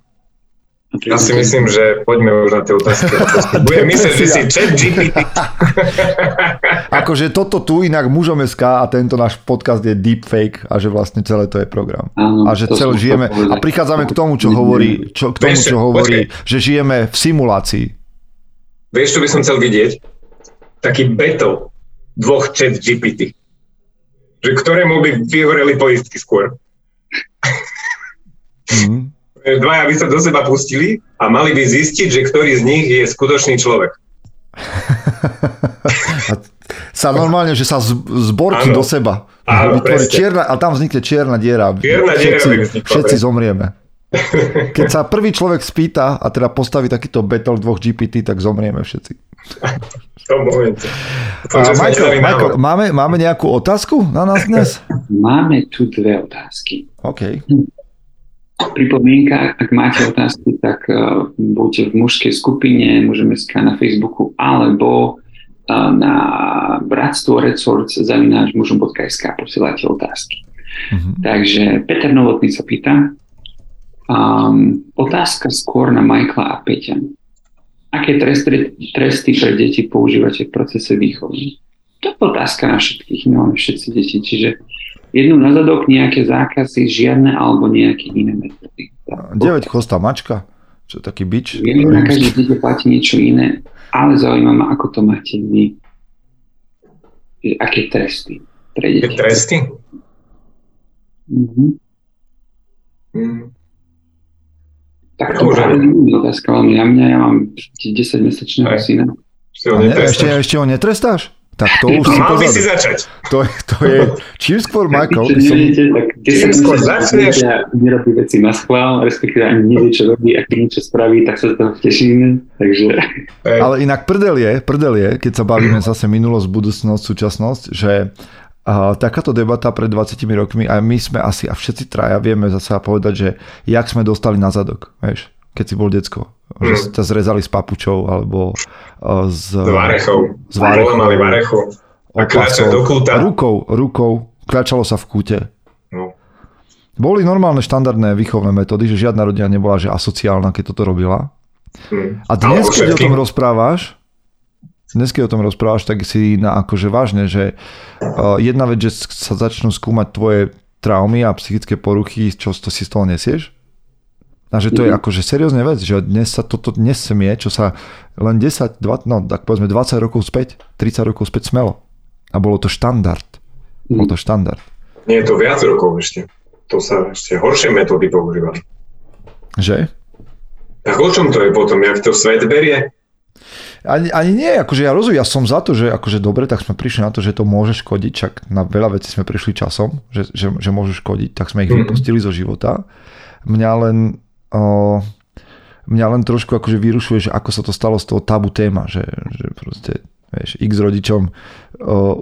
B: Ja si myslím, že poďme už na tie otázky. Budem myslieť, že si chat GPT.
A: akože toto tu inak mužom SK a tento náš podcast je deepfake a že vlastne celé to je program.
C: Áno,
A: A že celé žijeme a prichádzame k tomu, čo hovorí, čo, k tomu, čo hovorí, že žijeme v simulácii.
B: Vieš, čo by som chcel vidieť? Taký battle dvoch chat GPT. Že ktorému by vyhoreli poistky skôr.
A: Mhm.
B: Dvaja by sa do seba pustili a mali by zistiť, že ktorý z nich je skutočný človek.
A: A sa normálne, že sa z- zborčí
B: Áno.
A: do seba.
B: Áno,
A: čierna, a tam vznikne čierna diera.
B: Čierna diera
A: všetci,
B: vznikla,
A: všetci zomrieme. Keď sa prvý človek spýta a teda postaví takýto battle dvoch GPT, tak zomrieme všetci.
B: V tom momente.
A: A Michael, Michael, máme, máme nejakú otázku na nás dnes?
C: Máme tu dve otázky.
A: OK.
C: Pripomienka, ak máte otázky, tak uh, buďte v mužskej skupine, môžeme skať na Facebooku, alebo uh, na bratstvo Resorts zavináč mužom.sk posielate otázky.
A: Mhm.
C: Takže Peter Novotný sa pýta, um, otázka skôr na Michaela a Peťa. Aké tresty, tresty pre deti používate v procese výchovy? To je otázka na všetkých, nemáme všetci deti, čiže jednu na zadok nejaké zákazy, žiadne alebo nejaké iné metódy.
A: 9 chostá mačka. Čo je taký bič?
C: Viem, na každé dieťa platí niečo iné, ale zaujíma ma, ako to máte vy. Aké tresty pre deti?
B: tresty?
C: Mhm.
B: Mm.
C: Tak to je otázka veľmi na mňa. Ja mám 10-mesačného
B: Hej.
C: syna.
A: Ešte, ešte ho netrestáš? Tak to už si
B: Mal by si začať.
A: To, je- to je... Čím skôr, Michael,
C: Keď
A: by som...
C: neviete, tak 10
B: skôr začneš.
C: nerobí veci na schvál, respektíve ani nevie, čo robí, a keď niečo spraví, tak sa z toho tešíme. Takže.
A: Ale inak prdel je, prdel je, keď sa bavíme zase minulosť, budúcnosť, súčasnosť, že a takáto debata pred 20 rokmi a my sme asi a všetci traja vieme zase povedať, že jak sme dostali na zadok, vieš, keď si bol decko.
B: Mm.
A: ťa zrezali s papučou alebo z,
B: S varechou. Dole mali varechu. A kľačať do kúta.
A: rukou, rukou, kľačalo sa v kúte.
B: No.
A: Boli normálne štandardné výchovné metódy, že žiadna rodina nebola že asociálna, keď toto robila.
B: Hm.
A: A dnes,
B: Alebo
A: keď o tom rozprávaš, dnes, keď o tom rozprávaš, tak si na akože vážne, že uh, jedna vec, že sa začnú skúmať tvoje traumy a psychické poruchy, čo to si z toho nesieš. A že to je
C: Mhm.
A: akože seriózna vec, že dnes sa toto nesmie, čo sa len 10, 20, no tak povedzme 20 rokov späť, 30 rokov späť smelo. A bolo to štandard. Bolo to štandard.
B: Nie je to viac rokov ešte. To sa ešte horšie metódy používali.
A: Že?
B: Tak o čom to je potom? Jak to svet berie?
A: Ani, ani nie, akože ja rozumiem, ja som za to, že akože dobre, tak sme prišli na to, že to môže škodiť, čak na veľa vecí sme prišli časom, že, že, že môžu škodiť, tak sme ich
B: Mhm.
A: vypustili zo života. Mňa len, mňa len trošku akože vyrušuje, že ako sa to stalo z toho tabu téma, že, že proste, vieš, x rodičom o,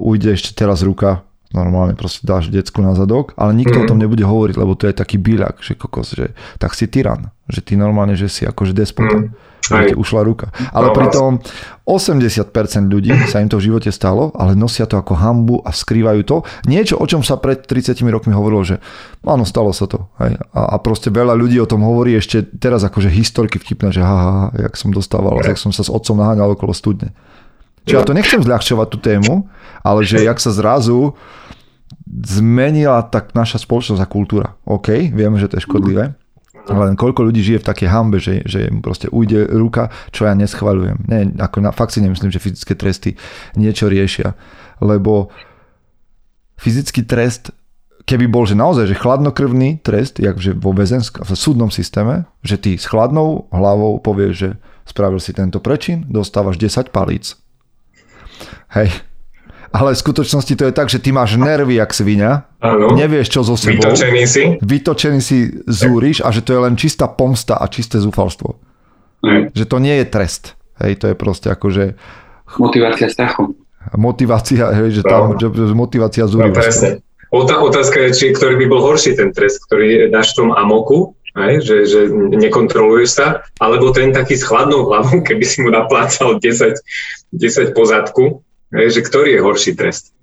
A: ujde ešte teraz ruka, normálne proste dáš decku na zadok, ale nikto
B: Mhm.
A: o tom nebude hovoriť, lebo to je taký bíľak, že kokos, že tak si tyran, že ty normálne, že si akože despota.
B: Hm.
A: Že ti ušla ruka. Ale
B: No,
A: pritom 80% ľudí sa im to v živote stalo, ale nosia to ako hambu a skrývajú to. Niečo, o čom sa pred 30 rokmi hovorilo, že áno, stalo sa to. Hej. A, a proste veľa ľudí o tom hovorí ešte teraz akože historky vtipné, že ha, ha, ha, jak som dostával, jak som sa s otcom naháňal okolo studne. Čiže ja to nechcem zľahčovať tú tému, ale že jak sa zrazu zmenila tak naša spoločnosť a kultúra. OK, vieme, že to je škodlivé, len koľko ľudí žije v takej hambe, že, že im proste ujde ruka, čo ja neschvaľujem. Nie, ako na, fakt si nemyslím, že fyzické tresty niečo riešia. Lebo fyzický trest, keby bol, že naozaj, že chladnokrvný trest, jak že vo väzensk- v súdnom systéme, že ty s chladnou hlavou povieš, že spravil si tento prečin, dostávaš 10 palíc. Hej. Ale v skutočnosti to je tak, že ty máš nervy jak svinia,
B: Áno.
A: nevieš čo so sebou
B: Vytočený si.
A: vytočený si zúriš a že to je len čistá pomsta a čisté zúfalstvo.
B: Hej.
A: Že to nie je trest. Hej, to je proste akože
C: motivácia strachu.
A: motivácia, hej, že tam, že, že motivácia
B: No,
A: zúrivosti.
B: presne. Otázka je, či, ktorý by bol horší ten trest, ktorý dáš v tom amoku, aj, že, že nekontroluješ sa, alebo ten taký s chladnou hlavou, keby si mu naplácal 10, 10 po zadku, aj, že ktorý je horší trest?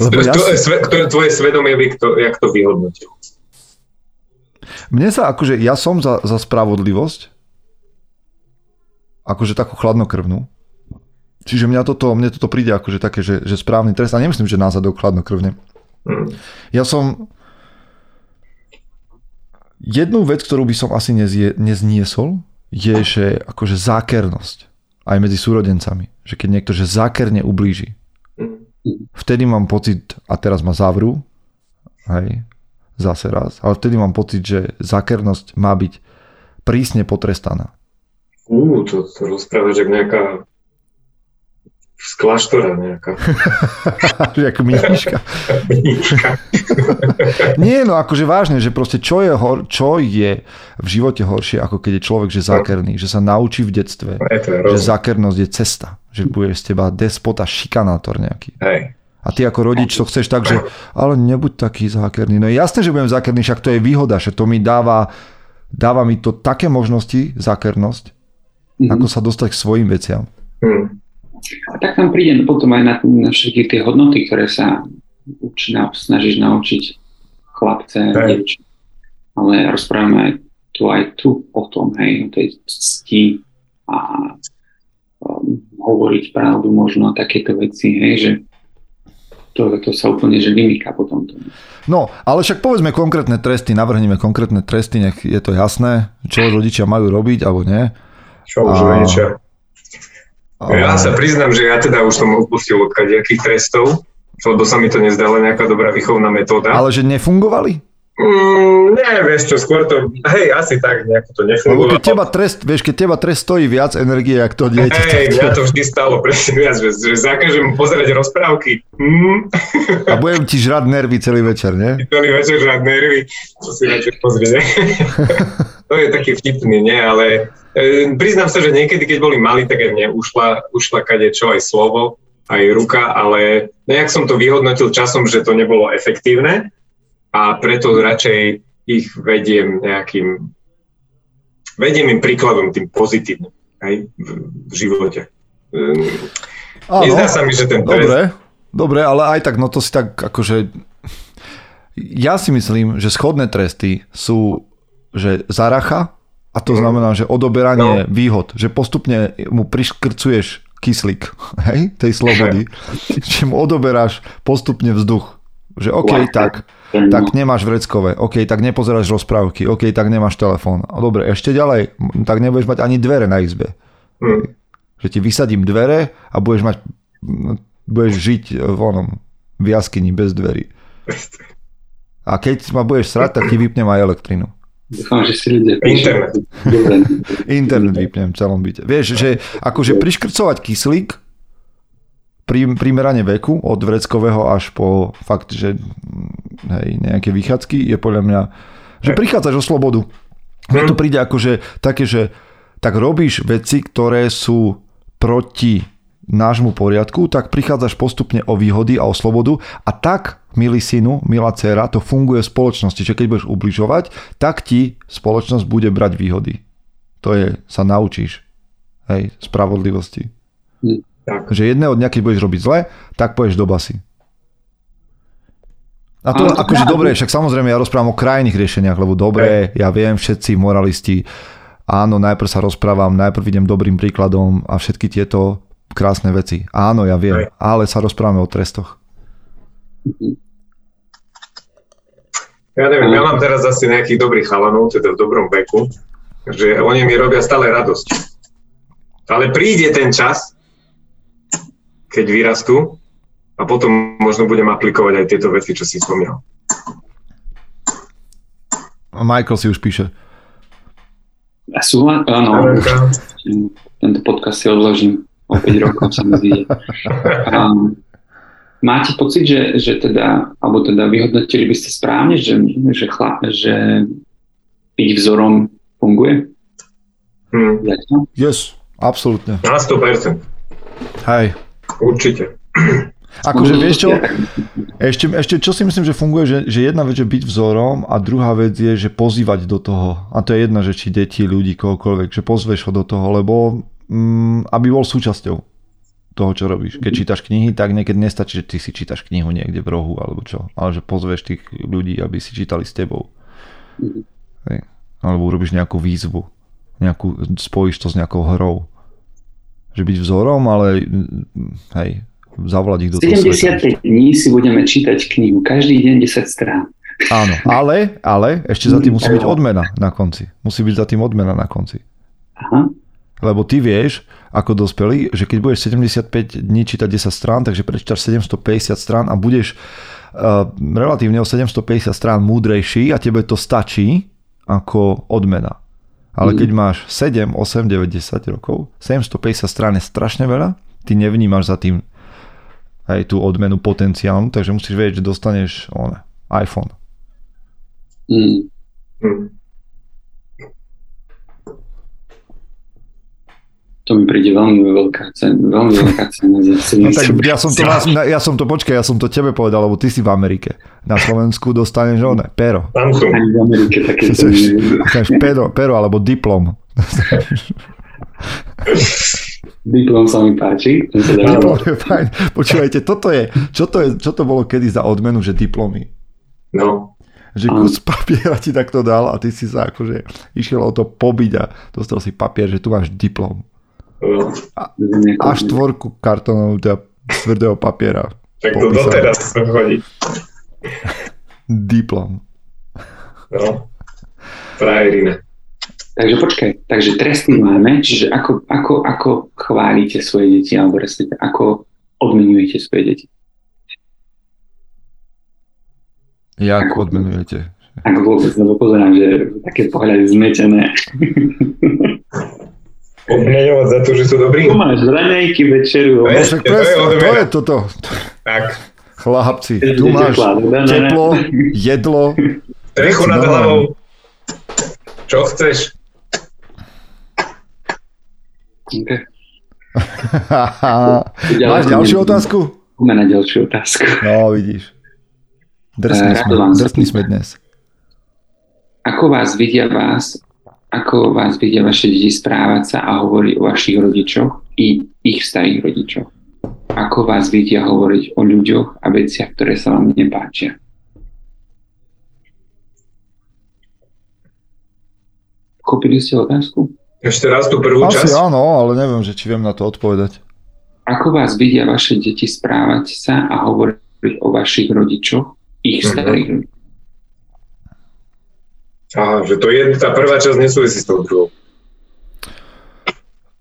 A: Lebo ja
B: Kto-
A: si,
B: tvoje svedomie by, kto, jak to vyhodnotil?
A: mne sa akože, ja som za, za spravodlivosť, akože takú chladnokrvnú. Čiže mňa toto, mne toto príde akože také, že, že správny trest. A nemyslím, že na zadok chladnokrvne.
B: Hm.
A: Ja som... Jednu vec, ktorú by som asi nezie, nezniesol, je, že akože zákernosť aj medzi súrodencami. Že keď niekto, že zákerne ublíži. Vtedy mám pocit, a teraz ma zavrú, hej, zase raz, ale vtedy mám pocit, že zákernosť má byť prísne potrestaná.
B: Ú, to, to rozprávaš, jak nejaká z kláštora nejaká.
A: Jak mníška. Nie, no akože vážne, že proste čo je, hor, čo je v živote horšie, ako keď je človek, že zákerný, že sa naučí v detstve,
B: je
A: že zákernosť je cesta, že bude z teba despota, šikanátor nejaký.
B: Hej.
A: A ty ako rodič to chceš tak, že ale nebuď taký zákerný. No je jasné, že budem zákerný, však to je výhoda, že to mi dáva, dáva mi to také možnosti, zákernosť,
C: Mhm.
A: ako sa dostať k svojim veciam.
B: Hm.
C: A tak tam príde potom aj na, na všetky tie hodnoty, ktoré sa uči, na, snažíš naučiť chlapce,
B: Hej.
C: dievčat. Ale rozprávame aj tu aj tu o tom, hej, o tej cti a um, hovoriť pravdu možno a takéto veci, hej, že to, to sa úplne že vymýka potom.
A: No, ale však povedzme konkrétne tresty, navrhneme konkrétne tresty, nech je to jasné, čo rodičia majú robiť alebo nie.
B: Čo už rodičia. Ja sa priznám, že ja teda už som upustil od kadejakých trestov, lebo sa mi to nezdala nejaká dobrá výchovná metóda.
A: Ale že nefungovali?
B: Mm, nie, vieš čo, skôr to, hej, asi tak nejako to nefungovalo.
A: Keď teba trest, vieš, keď teba trest stojí viac energie, jak to dieťa.
B: Hej, mňa to vždy stalo presne viac, že, že zakážem pozerať rozprávky. Mm.
A: A budem ti žrať nervy celý večer, nie?
B: Celý večer žrať nervy, to si radšej pozrieť. to je taký vtipný, nie, ale e, priznám sa, že niekedy, keď boli mali, tak aj mne ušla, ušla kade čo aj slovo, aj ruka, ale nejak som to vyhodnotil časom, že to nebolo efektívne a preto radšej ich vediem nejakým, vediem im príkladom tým pozitívnym aj v, živote. Áno, Nezdá sa mi, že ten
A: trest... Dobre, dobre, ale aj tak, no to si tak akože... Ja si myslím, že schodné tresty sú, že zaracha, a to znamená, že odoberanie no. výhod, že postupne mu priškrcuješ kyslík, hej, tej slobody, že mu odoberáš postupne vzduch. Že OK, tak, tak nemáš vreckové, OK, tak nepozeráš rozprávky, OK, tak nemáš telefón. Dobre, ešte ďalej, tak nebudeš mať ani dvere na izbe. Hmm. Že ti vysadím dvere a budeš mať, budeš žiť v onom, v jaskyni bez dverí. A keď ma budeš srať, tak ti vypnem aj elektrinu.
C: Dúfam, že si ľudia
B: Internet.
A: Internet vypnem v celom byte. Vieš, že akože priškrcovať kyslík primerane veku, od vreckového až po fakt, že hej, nejaké vychádzky, je podľa mňa, že prichádzaš o slobodu. Mne to príde ako, že také, že tak robíš veci, ktoré sú proti nášmu poriadku, tak prichádzaš postupne o výhody a o slobodu a tak, milý synu, milá dcera, to funguje v spoločnosti, že keď budeš ubližovať, tak ti spoločnosť bude brať výhody. To je, sa naučíš, hej, spravodlivosti. Hm. Tak. Že jedného dňa, keď budeš robiť zle, tak pôjdeš do basy. A to, to akože dobre, však samozrejme ja rozprávam o krajných riešeniach, lebo dobre, ja viem, všetci moralisti, áno, najprv sa rozprávam, najprv idem dobrým príkladom a všetky tieto krásne veci. Áno, ja viem, ale sa rozprávame o trestoch.
B: Ja neviem, ja mám teraz asi nejakých dobrých chalanov, teda v dobrom veku, že oni mi robia stále radosť. Ale príde ten čas, keď vyrastú a potom možno budem aplikovať aj tieto veci, čo si spomínal.
A: Michael si už píše.
C: Ja súhlas, áno. Tento podcast si odložím. O 5 rokov sa mi zvíde. Um, máte pocit, že, že teda, alebo teda vyhodnotili by ste správne, že, že, chla, že byť vzorom funguje?
B: Hmm.
A: Yes, absolútne.
B: Na 100%.
A: Hej,
B: Určite.
A: Akože vieš čo, ešte, ešte čo si myslím, že funguje, že, že jedna vec je byť vzorom a druhá vec je, že pozývať do toho. A to je jedna, že či deti, ľudí, kohokoľvek, že pozveš ho do toho, lebo mm, aby bol súčasťou toho, čo robíš. Keď čítaš knihy, tak niekedy nestačí, že ty si čítaš knihu niekde v rohu alebo čo, ale že pozveš tých ľudí, aby si čítali s tebou. Hej. Alebo urobíš nejakú výzvu, nejakú, spojíš to s nejakou hrou že byť vzorom, ale hej, zavolať ich do
C: 75 dní si budeme čítať knihu, každý deň 10 strán.
A: Áno, ale, ale ešte za tým musí byť odmena na konci. Musí byť za tým odmena na konci. Aha. Lebo ty vieš, ako dospelý, že keď budeš 75 dní čítať 10 strán, takže prečítaš 750 strán a budeš uh, relatívne o 750 strán múdrejší a tebe to stačí ako odmena. Ale keď máš 7, 8, 9, 10 rokov, 750 strán je strašne veľa, ty nevnímaš za tým aj tú odmenu potenciálnu, takže musíš vedieť, že dostaneš on, iPhone. Mm. Mm.
C: To mi príde veľmi veľká cena. Veľmi veľká cena za no, tak
A: ja som, to, ja som to, počkaj, ja som to tebe povedal, lebo ty si v Amerike. Na Slovensku dostaneš one, pero.
C: Samsung. Ani v Amerike také
A: pero, pero alebo diplom.
C: Diplom sa mi páči.
A: Diplom je fajn. Počúvajte, toto je, čo to, je, čo to bolo kedy za odmenu, že diplomy?
B: No.
A: Že kus papiera ti takto dal a ty si sa akože išiel o to pobiť a dostal si papier, že tu máš diplom. A, štvorku kartónov teda tvrdého papiera.
B: Tak to
A: Popísané.
B: doteraz chodí.
A: Diplom.
B: No. Frajerina.
C: Takže počkaj, takže tresty máme, čiže ako, ako, ako chválite svoje deti, alebo respektíve ako odmenujete svoje deti.
A: Jak odmenujete?
C: Ak vôbec, lebo pozerám, že také pohľady zmetené.
B: Obmeňovať za to, že sú dobrí.
C: Tu máš raňajky, večeru,
B: To
A: No
B: je-
A: však
B: to je
A: to
B: odmena.
A: je toto.
B: Tak.
A: Chlapci, tu máš
C: teplá voda, ne, ne.
A: teplo, jedlo.
B: Trechu nad hlavou. Čo chceš?
C: Okay.
A: Máš ďalšiu otázku?
C: Poďme na ďalšiu otázku.
A: No, vidíš. Drsní
C: Eh,
A: sme,
C: pýta.
A: sme dnes.
C: Ako vás vidia vás, ako vás vidia vaše deti správať sa a hovoriť o vašich rodičoch i ich starých rodičoch? Ako vás vidia hovoriť o ľuďoch a veciach, ktoré sa vám nepáčia? Kopili ste otázku?
B: Ešte raz tú prvú
A: Asi
B: časť.
A: áno, ale neviem, že či viem na to odpovedať.
C: Ako vás vidia vaše deti správať sa a hovoriť o vašich rodičoch, ich
B: Mhm.
C: starých rodičoch?
B: Aha, že to je, tá prvá časť nesúvisí s tou druhou.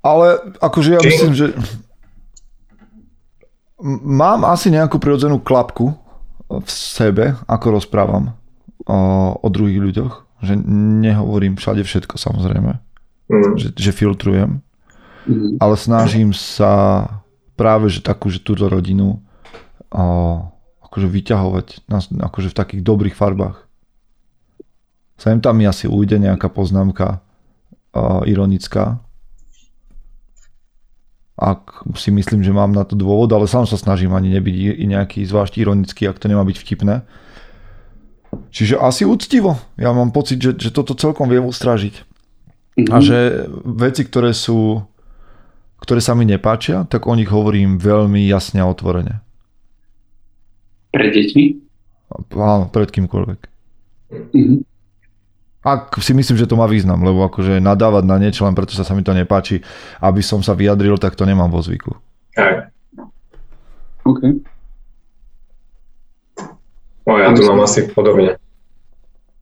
A: Ale akože ja
B: Či-
A: myslím, že mám asi nejakú prirodzenú klapku v sebe, ako rozprávam o, o druhých ľuďoch. Že nehovorím všade všetko samozrejme.
B: Mm.
A: Že, že filtrujem.
C: Mhm.
A: ale snažím sa práve, že takú, že túto rodinu o, akože vyťahovať na, akože v takých dobrých farbách. Sem tam mi asi ujde nejaká poznámka o, ironická. Ak si myslím, že mám na to dôvod, ale sám sa snažím ani nebyť nejaký zvlášť ironický, ak to nemá byť vtipné. Čiže asi úctivo. Ja mám pocit, že, že toto celkom viem ustrážiť.
C: Mhm.
A: A že veci, ktoré sú ktoré sa mi nepáčia, tak o nich hovorím veľmi jasne a otvorene.
C: Pred deťmi?
A: Áno, pred kýmkoľvek.
C: Mhm.
A: Ak si myslím, že to má význam, lebo akože nadávať na niečo len preto, že sa mi to nepáči, aby som sa vyjadril, tak to nemám vo zvyku.
B: Aj.
C: OK.
B: No ja tu mám asi podobne.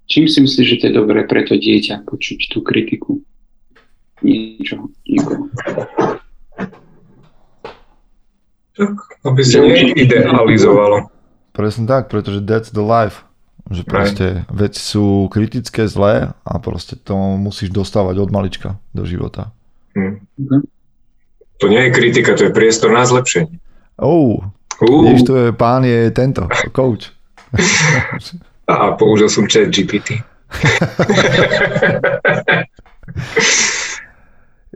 C: Čím si myslíš, že to je dobré pre to dieťa počuť tú kritiku? Niečo, niekoho.
B: Tak, aby si neidealizovalo.
A: Presne tak, pretože that's the life. Že proste veci sú kritické, zlé a proste to musíš dostávať od malička do života.
B: Hm.
C: Mhm.
B: To nie je kritika, to je priestor na zlepšenie.
A: Oh,
B: Uh,
A: vidíš, to je, pán je tento, coach.
B: a použil som chat GPT.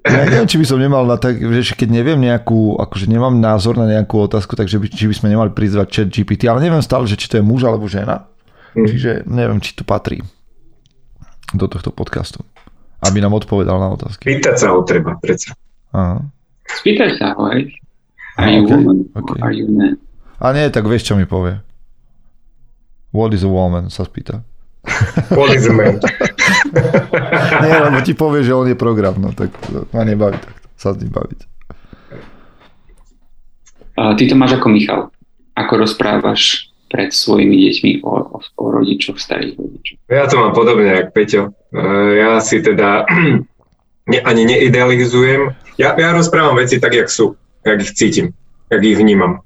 A: Ja neviem, či by som nemal na tak, že keď neviem nejakú, akože nemám názor na nejakú otázku, takže by, či by sme nemali prizvať chat GPT, ale neviem stále, že či to je muž alebo žena.
B: Hm.
A: Čiže neviem, či to patrí do tohto podcastu, aby nám odpovedal na otázky.
B: Pýtať sa ho treba, predsa.
A: Aha.
C: Spýtaj sa ho, hej.
A: A,
C: Are you
A: okay,
C: woman?
A: okay.
C: Are you man?
A: A nie, tak vieš, čo mi povie. What is a woman, sa spýta.
B: What is a man?
A: Nie, lebo ti povie, že on je program, no tak ma nebaví takto sa s ním baviť.
C: A ty to máš ako Michal. Ako rozprávaš pred svojimi deťmi o, o, o rodičoch, starých rodičoch.
B: Ja to mám podobne, jak Peťo. E, Ja si teda ne, ani neidealizujem. Ja, ja rozprávam veci tak, jak sú, jak ich cítim, jak ich vnímam.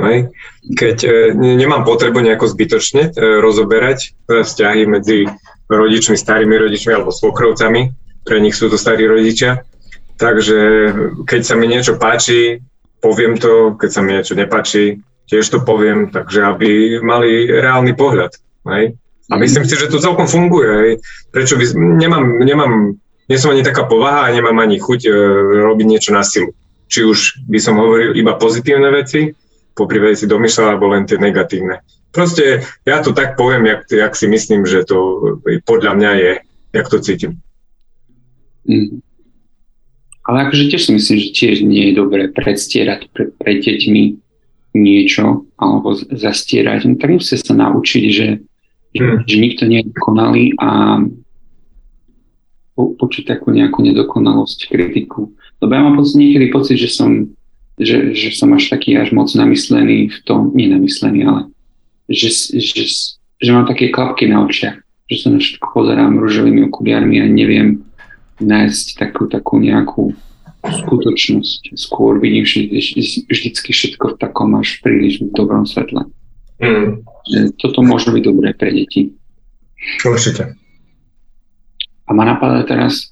B: Hej. Keď e, ne- nemám potrebu nejako zbytočne e, rozoberať e, vzťahy medzi rodičmi, starými rodičmi alebo svokrovcami, pre nich sú to starí rodičia, takže keď sa mi niečo páči, poviem to, keď sa mi niečo nepáči, tiež to poviem, takže aby mali reálny pohľad. Hej. A myslím si, že to celkom funguje. Hej. Prečo by, nemám, nemám, nie som ani taká povaha a nemám ani chuť e, robiť niečo na silu. Či už by som hovoril iba pozitívne veci, popri veci domýšľal, alebo len tie negatívne. Proste ja to tak poviem, jak, jak si myslím, že to podľa mňa je, jak to cítim.
C: Mm. Ale akože tiež si myslím, že tiež nie je dobré predstierať pre, pre deťmi niečo alebo zastierať. No, tak musíte sa naučiť, že, že,
B: Hmm.
C: že nikto nie je dokonalý a po, počuť takú nejakú nedokonalosť, kritiku. Lebo ja mám pocit, niekedy pocit, že som že, že som až taký až moc namyslený v tom, nie namyslený, ale že, že, že mám také klapky na očiach, že sa na všetko pozerám rúžovými okuliarmi a neviem nájsť takú, takú nejakú skutočnosť. Skôr vidím vždy, vždycky všetko v takom až príliš v dobrom svetle. Mm. Toto môže byť dobré pre deti.
B: Určite.
C: A ma napadá teraz,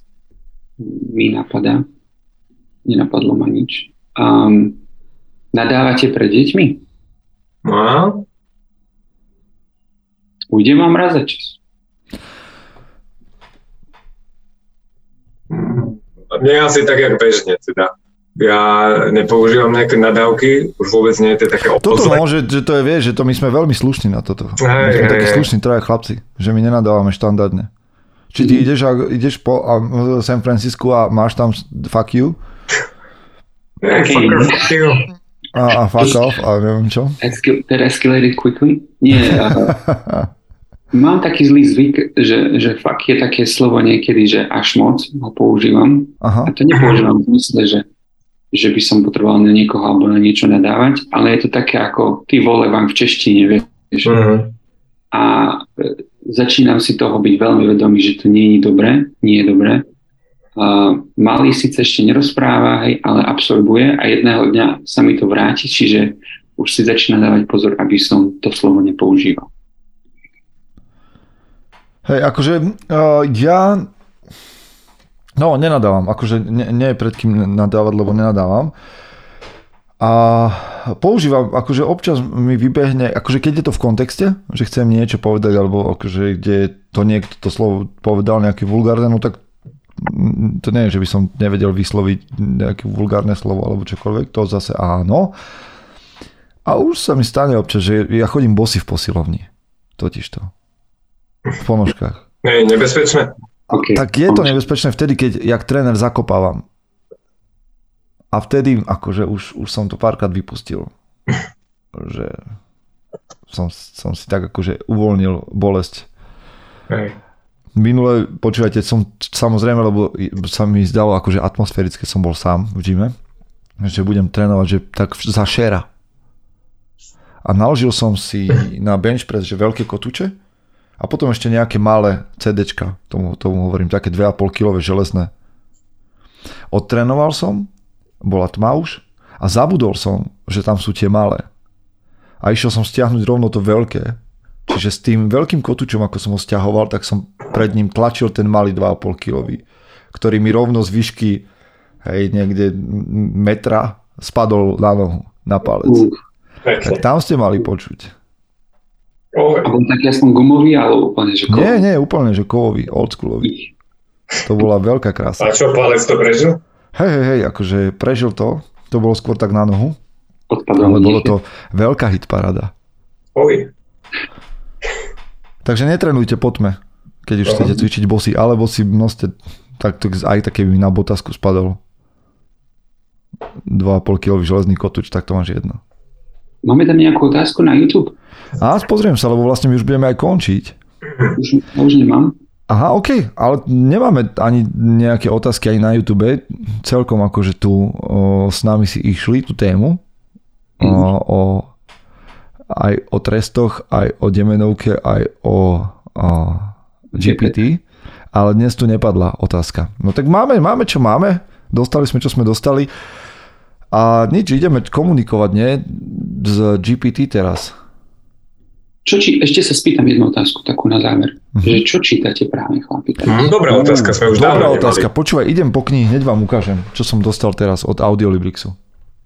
C: mi napadá, nenapadlo ma nič. Um, nadávate pre deťmi?
B: No.
C: Ujde vám raz za čas.
B: Mne asi tak, jak bežne teda. Ja nepoužívam nejaké nadávky, už vôbec nie je to také
A: opozle. Toto môže, že to je, vieš, že to my sme veľmi slušní na toto. Hej, my sme hej, takí hej. slušní traja chlapci, že my nenadávame štandardne. Či ty mm. ideš, a, ideš po a, San Francisco a máš tam fuck you?
B: Hey, fuck, fuck you.
A: A, a fuck off a neviem čo.
C: That escalated quickly? Nie. Uh, Mám taký zlý zvyk, že, že fakt je také slovo niekedy, že až moc ho používam. Aha. A to nepoužívam v mysle, že, že by som potreboval na niekoho alebo na niečo nadávať, ale je to také ako ty vole vám v češtine, vieš. Uh-huh. A e, začínam si toho byť veľmi vedomý, že to nie je dobré, nie je dobré. Uh, malý síce ešte nerozpráva, hej, ale absorbuje a jedného dňa sa mi to vráti, čiže už si začína dávať pozor, aby som to slovo nepoužíval.
A: Hej, akože uh, ja... No, nenadávam. Akože nie, nie je pred kým nadávať, lebo nenadávam. A používam, akože občas mi vybehne, akože keď je to v kontexte, že chcem niečo povedať, alebo akože kde to niekto to slovo povedal nejaký vulgárne, no tak to nie je, že by som nevedel vysloviť nejaké vulgárne slovo alebo čokoľvek, to zase áno. A už sa mi stane občas, že ja chodím bosy v posilovni. Totiž to. V ponožkách.
B: Nie, nebezpečné?
A: Okay. Tak je to nebezpečné vtedy, keď jak tréner zakopávam. A vtedy, akože už, už som to párkrát vypustil. že som, som si tak akože uvoľnil bolesť. Hej. Minule, počúvajte, som samozrejme, lebo sa mi zdalo akože atmosférické som bol sám v gyme, že budem trénovať, že tak za šera. A naložil som si na bench press, že veľké kotúče a potom ešte nejaké malé CDčka, tomu, tomu hovorím, také 2,5 kg železné. Odtrénoval som, bola tma už a zabudol som, že tam sú tie malé. A išiel som stiahnuť rovno to veľké. Čiže s tým veľkým kotúčom, ako som ho stiahoval, tak som pred ním tlačil ten malý 2,5 kg, ktorý mi rovno z výšky hej, niekde metra spadol na nohu, na palec. Uh, tak tam ste mali počuť.
C: A bol taký aspoň gumový, ale úplne, že kovový?
A: Nie, nie, úplne, že kovový, oldschoolový. To bola veľká krása.
B: A čo, palec to prežil?
A: Hej, hej, hej, akože prežil to. To bolo skôr tak na nohu.
C: Odpadol
A: ale bolo to veľká hitparáda.
B: Oj.
A: Takže netrenujte po tme, keď už uh-huh. chcete cvičiť bosy, alebo si noste tak, tak aj také by na botasku spadol 2,5 kg železný kotúč, tak to máš jedno.
C: Máme tam nejakú otázku na YouTube?
A: A pozriem sa, lebo vlastne my už budeme aj končiť.
C: Už, už nemám.
A: Aha, OK, ale nemáme ani nejaké otázky aj na YouTube. Celkom akože tu o, s nami si išli tú tému o, mhm. o, aj o trestoch, aj o demenovke, aj o, o GPT, ale dnes tu nepadla otázka. No tak máme, máme čo máme, dostali sme čo sme dostali a nič, ideme komunikovať, nie? Z GPT teraz.
C: Čo či, ešte sa spýtam jednu otázku takú na záver. Uh-huh. Že čo čítate práve, chlapi?
B: Mm, dobrá otázka, sme už
A: Dobrá otázka, nemali. počúvaj, idem po knihy, hneď vám ukážem, čo som dostal teraz od Audiolibrixu.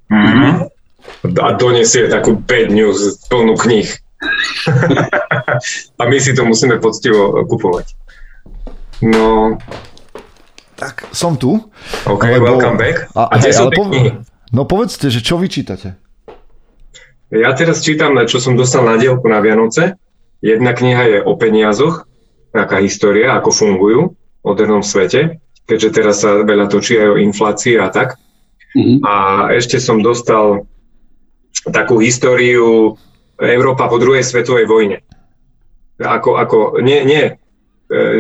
B: Uh-huh. A donesie takú 5 news plnú knih. a my si to musíme poctivo kupovať. No...
A: Tak, som tu.
B: OK, lebo... welcome back.
A: A, a hej, ale po... No povedzte, že čo vy čítate?
B: Ja teraz čítam, čo som dostal na dielku na Vianoce. Jedna kniha je o peniazoch, taká história, ako fungujú v modernom svete, keďže teraz sa veľa točí aj o inflácii a tak. Mm-hmm. A ešte som dostal takú históriu Európa po druhej svetovej vojne. Ako, ako nie, nie e,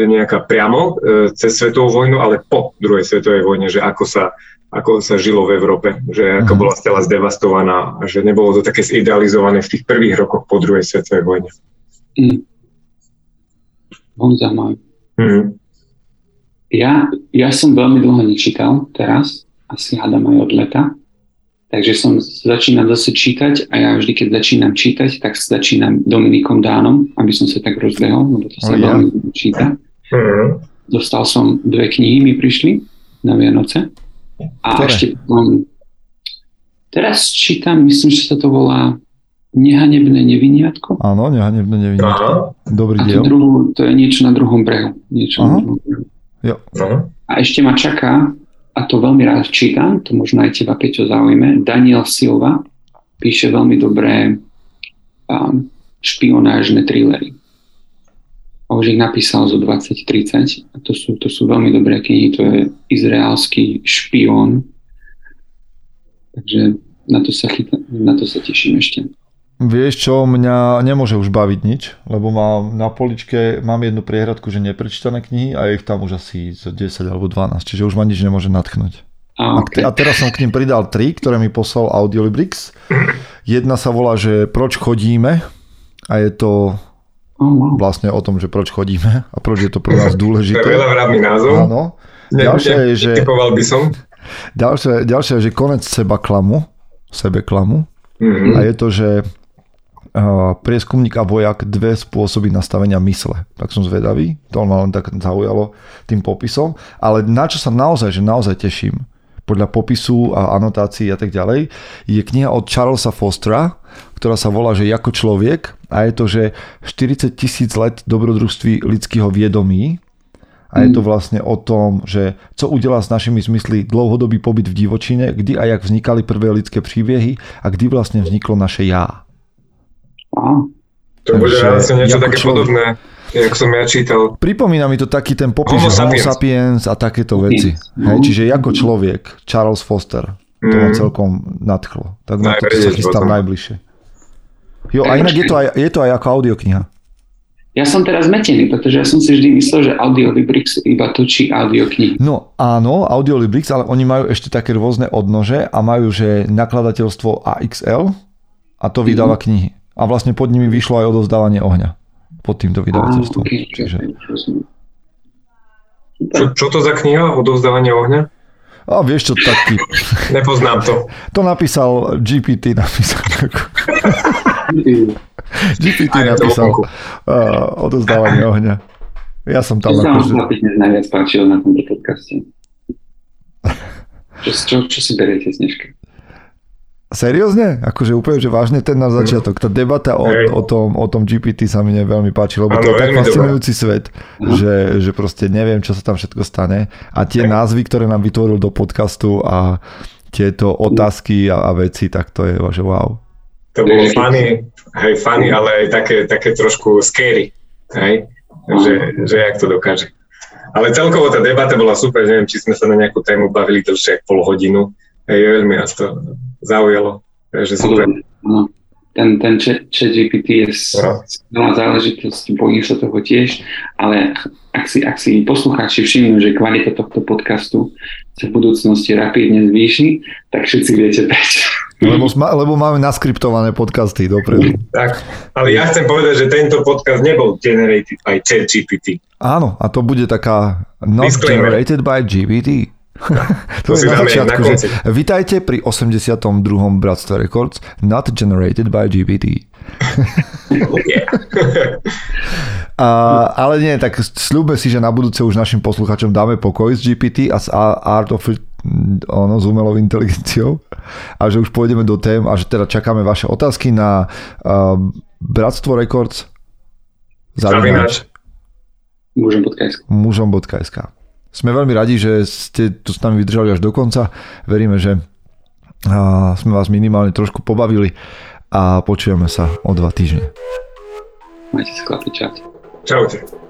B: nejaká priamo e, cez svetovú vojnu, ale po druhej svetovej vojne, že ako sa ako sa žilo v Európe, že ako
A: Mhm.
B: bola stela zdevastovaná a že nebolo to také zidealizované v tých prvých rokoch po druhej svetovej vojne.
C: Mm. Veľmi zaujímavé.
B: Mhm.
C: Ja, ja som veľmi dlho nečítal teraz, asi hádam aj od leta, takže som začínal zase čítať a ja vždy, keď začínam čítať, tak začínam Dominikom Dánom, aby som sa tak rozbehol, lebo to sa
A: Oh, ja.
C: veľmi číta.
B: Mhm.
C: Dostal som dve knihy, mi prišli na Vianoce. A
A: Ktoré?
C: ešte um, teraz čítam, myslím, že sa to volá Nehanebné neviniatko.
A: Áno, nehanebné nevinné.
B: Aha,
A: Dobrý
C: A to,
A: diel.
C: druhú, to je niečo na druhom brehu. Niečo
A: Aha.
C: na druhom brehu.
B: aha.
C: A ešte ma čaká, a to veľmi rád čítam, to možno aj teba, Peťo, zaujíme, Daniel Silva píše veľmi dobré um, špionážne thrillery. A už ich napísal zo 2030 a to sú, to sú veľmi dobré knihy, to je izraelský špión. Takže na to sa, chyta, na to sa teším ešte.
A: Vieš čo, mňa nemôže už baviť nič, lebo mám na poličke, mám jednu priehradku, že neprečítané knihy a je ich tam už asi z 10 alebo 12, čiže už ma nič nemôže natchnúť.
C: A,
A: te- a teraz som k ním pridal tri, ktoré mi poslal Audiolibrix. Jedna sa volá, že Proč chodíme a je to
C: oh,
A: vlastne o tom, že proč chodíme a proč je to pre nás
B: To je
A: dôležité.
B: veľa názov.
A: Áno.
B: Ne,
A: Ďalšie je, že,
B: by som.
A: ďalšie, ďalšie je, že konec seba klamu, sebe klamu.
B: Mhm.
A: A je to, že prieskumník a vojak dve spôsoby nastavenia mysle. Tak som zvedavý, to ma len tak zaujalo tým popisom. Ale na čo sa naozaj, že naozaj teším, podľa popisu a anotácií a tak ďalej, je kniha od Charlesa Fostera, ktorá sa volá, že Jako človek a je to, že 40 tisíc let dobrodružství lidského viedomí a je to vlastne o tom, že co udelá s našimi zmysly dlouhodobý pobyt v divočine, kdy a jak vznikali prvé lidské príbehy a kdy vlastne vzniklo naše já.
B: To bude
A: Takže
B: vlastne niečo také
A: človek.
B: podobné, jak som ja čítal.
A: Pripomína mi to taký ten popis,
B: Homo
A: že Homo
B: sapiens.
A: sapiens a takéto veci.
C: No.
A: Hej, čiže ako človek, Charles Foster, to ma
B: Mm.
A: celkom nadchlo. Tak na to sa chystám najbližšie. Jo, a inak je to aj, je to aj ako audiokniha.
C: Ja som teraz zmetený, pretože ja som si vždy myslel, že Audiolibrix iba točí audioknihy.
A: No áno, Audiolibrix, ale oni majú ešte také rôzne odnože a majú, že nakladateľstvo AXL a to vydáva knihy. A vlastne pod nimi vyšlo aj odovzdávanie ohňa. Pod týmto vydavateľstvom.
C: okay,
A: Čiže...
B: Čo, čo to za kniha? Odovzdávanie ohňa?
A: A vieš čo, taký...
B: Nepoznám to.
A: To napísal GPT, napísal. GPT napísal uh, odovzdávanie ohňa. Ja som tam
C: Čo sa vám
A: akože...
C: chlapi dnes najviac páčilo na tomto podcaste? Čo, čo, čo si beriete z dneška?
A: Seriózne? Akože úplne, že vážne ten na začiatok. Tá debata o, o, tom, o tom GPT sa mi veľmi páči, lebo to je tak fascinujúci svet,
C: Mhm.
A: že, že proste neviem, čo sa tam všetko stane. A tie názvy, ktoré nám vytvoril do podcastu a tieto otázky a, a veci, tak to je, že wow.
B: To bolo funny, hej, funny, ale aj také, také trošku scary, hej, že, že jak to dokáže. Ale celkovo tá debata bola super, neviem, či sme sa na nejakú tému bavili dlhšie ako pol hodinu, hej, veľmi nás to zaujalo, takže super.
C: No, ten, ten chat, chat GPT je s-
B: No.
C: skvelá záležitosť, bojím sa toho tiež, ale ak si, ak si poslucháči všimnú, že kvalita tohto podcastu sa v budúcnosti rapidne zvýši, tak všetci viete prečo.
A: Lebo, sma, lebo máme naskriptované podcasty dopredu.
B: Tak, ale ja chcem povedať, že tento podcast nebol generated by ChatGPT.
A: Áno, a to bude taká not
B: Disclaimer.
A: generated by GPT.
B: To
A: to je na začiatku,
B: na
A: že vitajte pri 82. Bratstve Records, not generated by GPT. A, ale nie, tak sľúbme si, že na budúce už našim posluchačom dáme pokoj s GPT a A- Art of ono, s umelou inteligenciou a že už pôjdeme do tém a že teda čakáme vaše otázky na uh, Bratstvo Records
B: Zavináč.
C: Môžem.sk.
A: mužom.sk Sme veľmi radi, že ste tu s nami vydržali až do konca. Veríme, že a, sme vás minimálne trošku pobavili a počujeme sa o dva týždne.
C: Majte sa chlapi, čaute.
B: Čaute.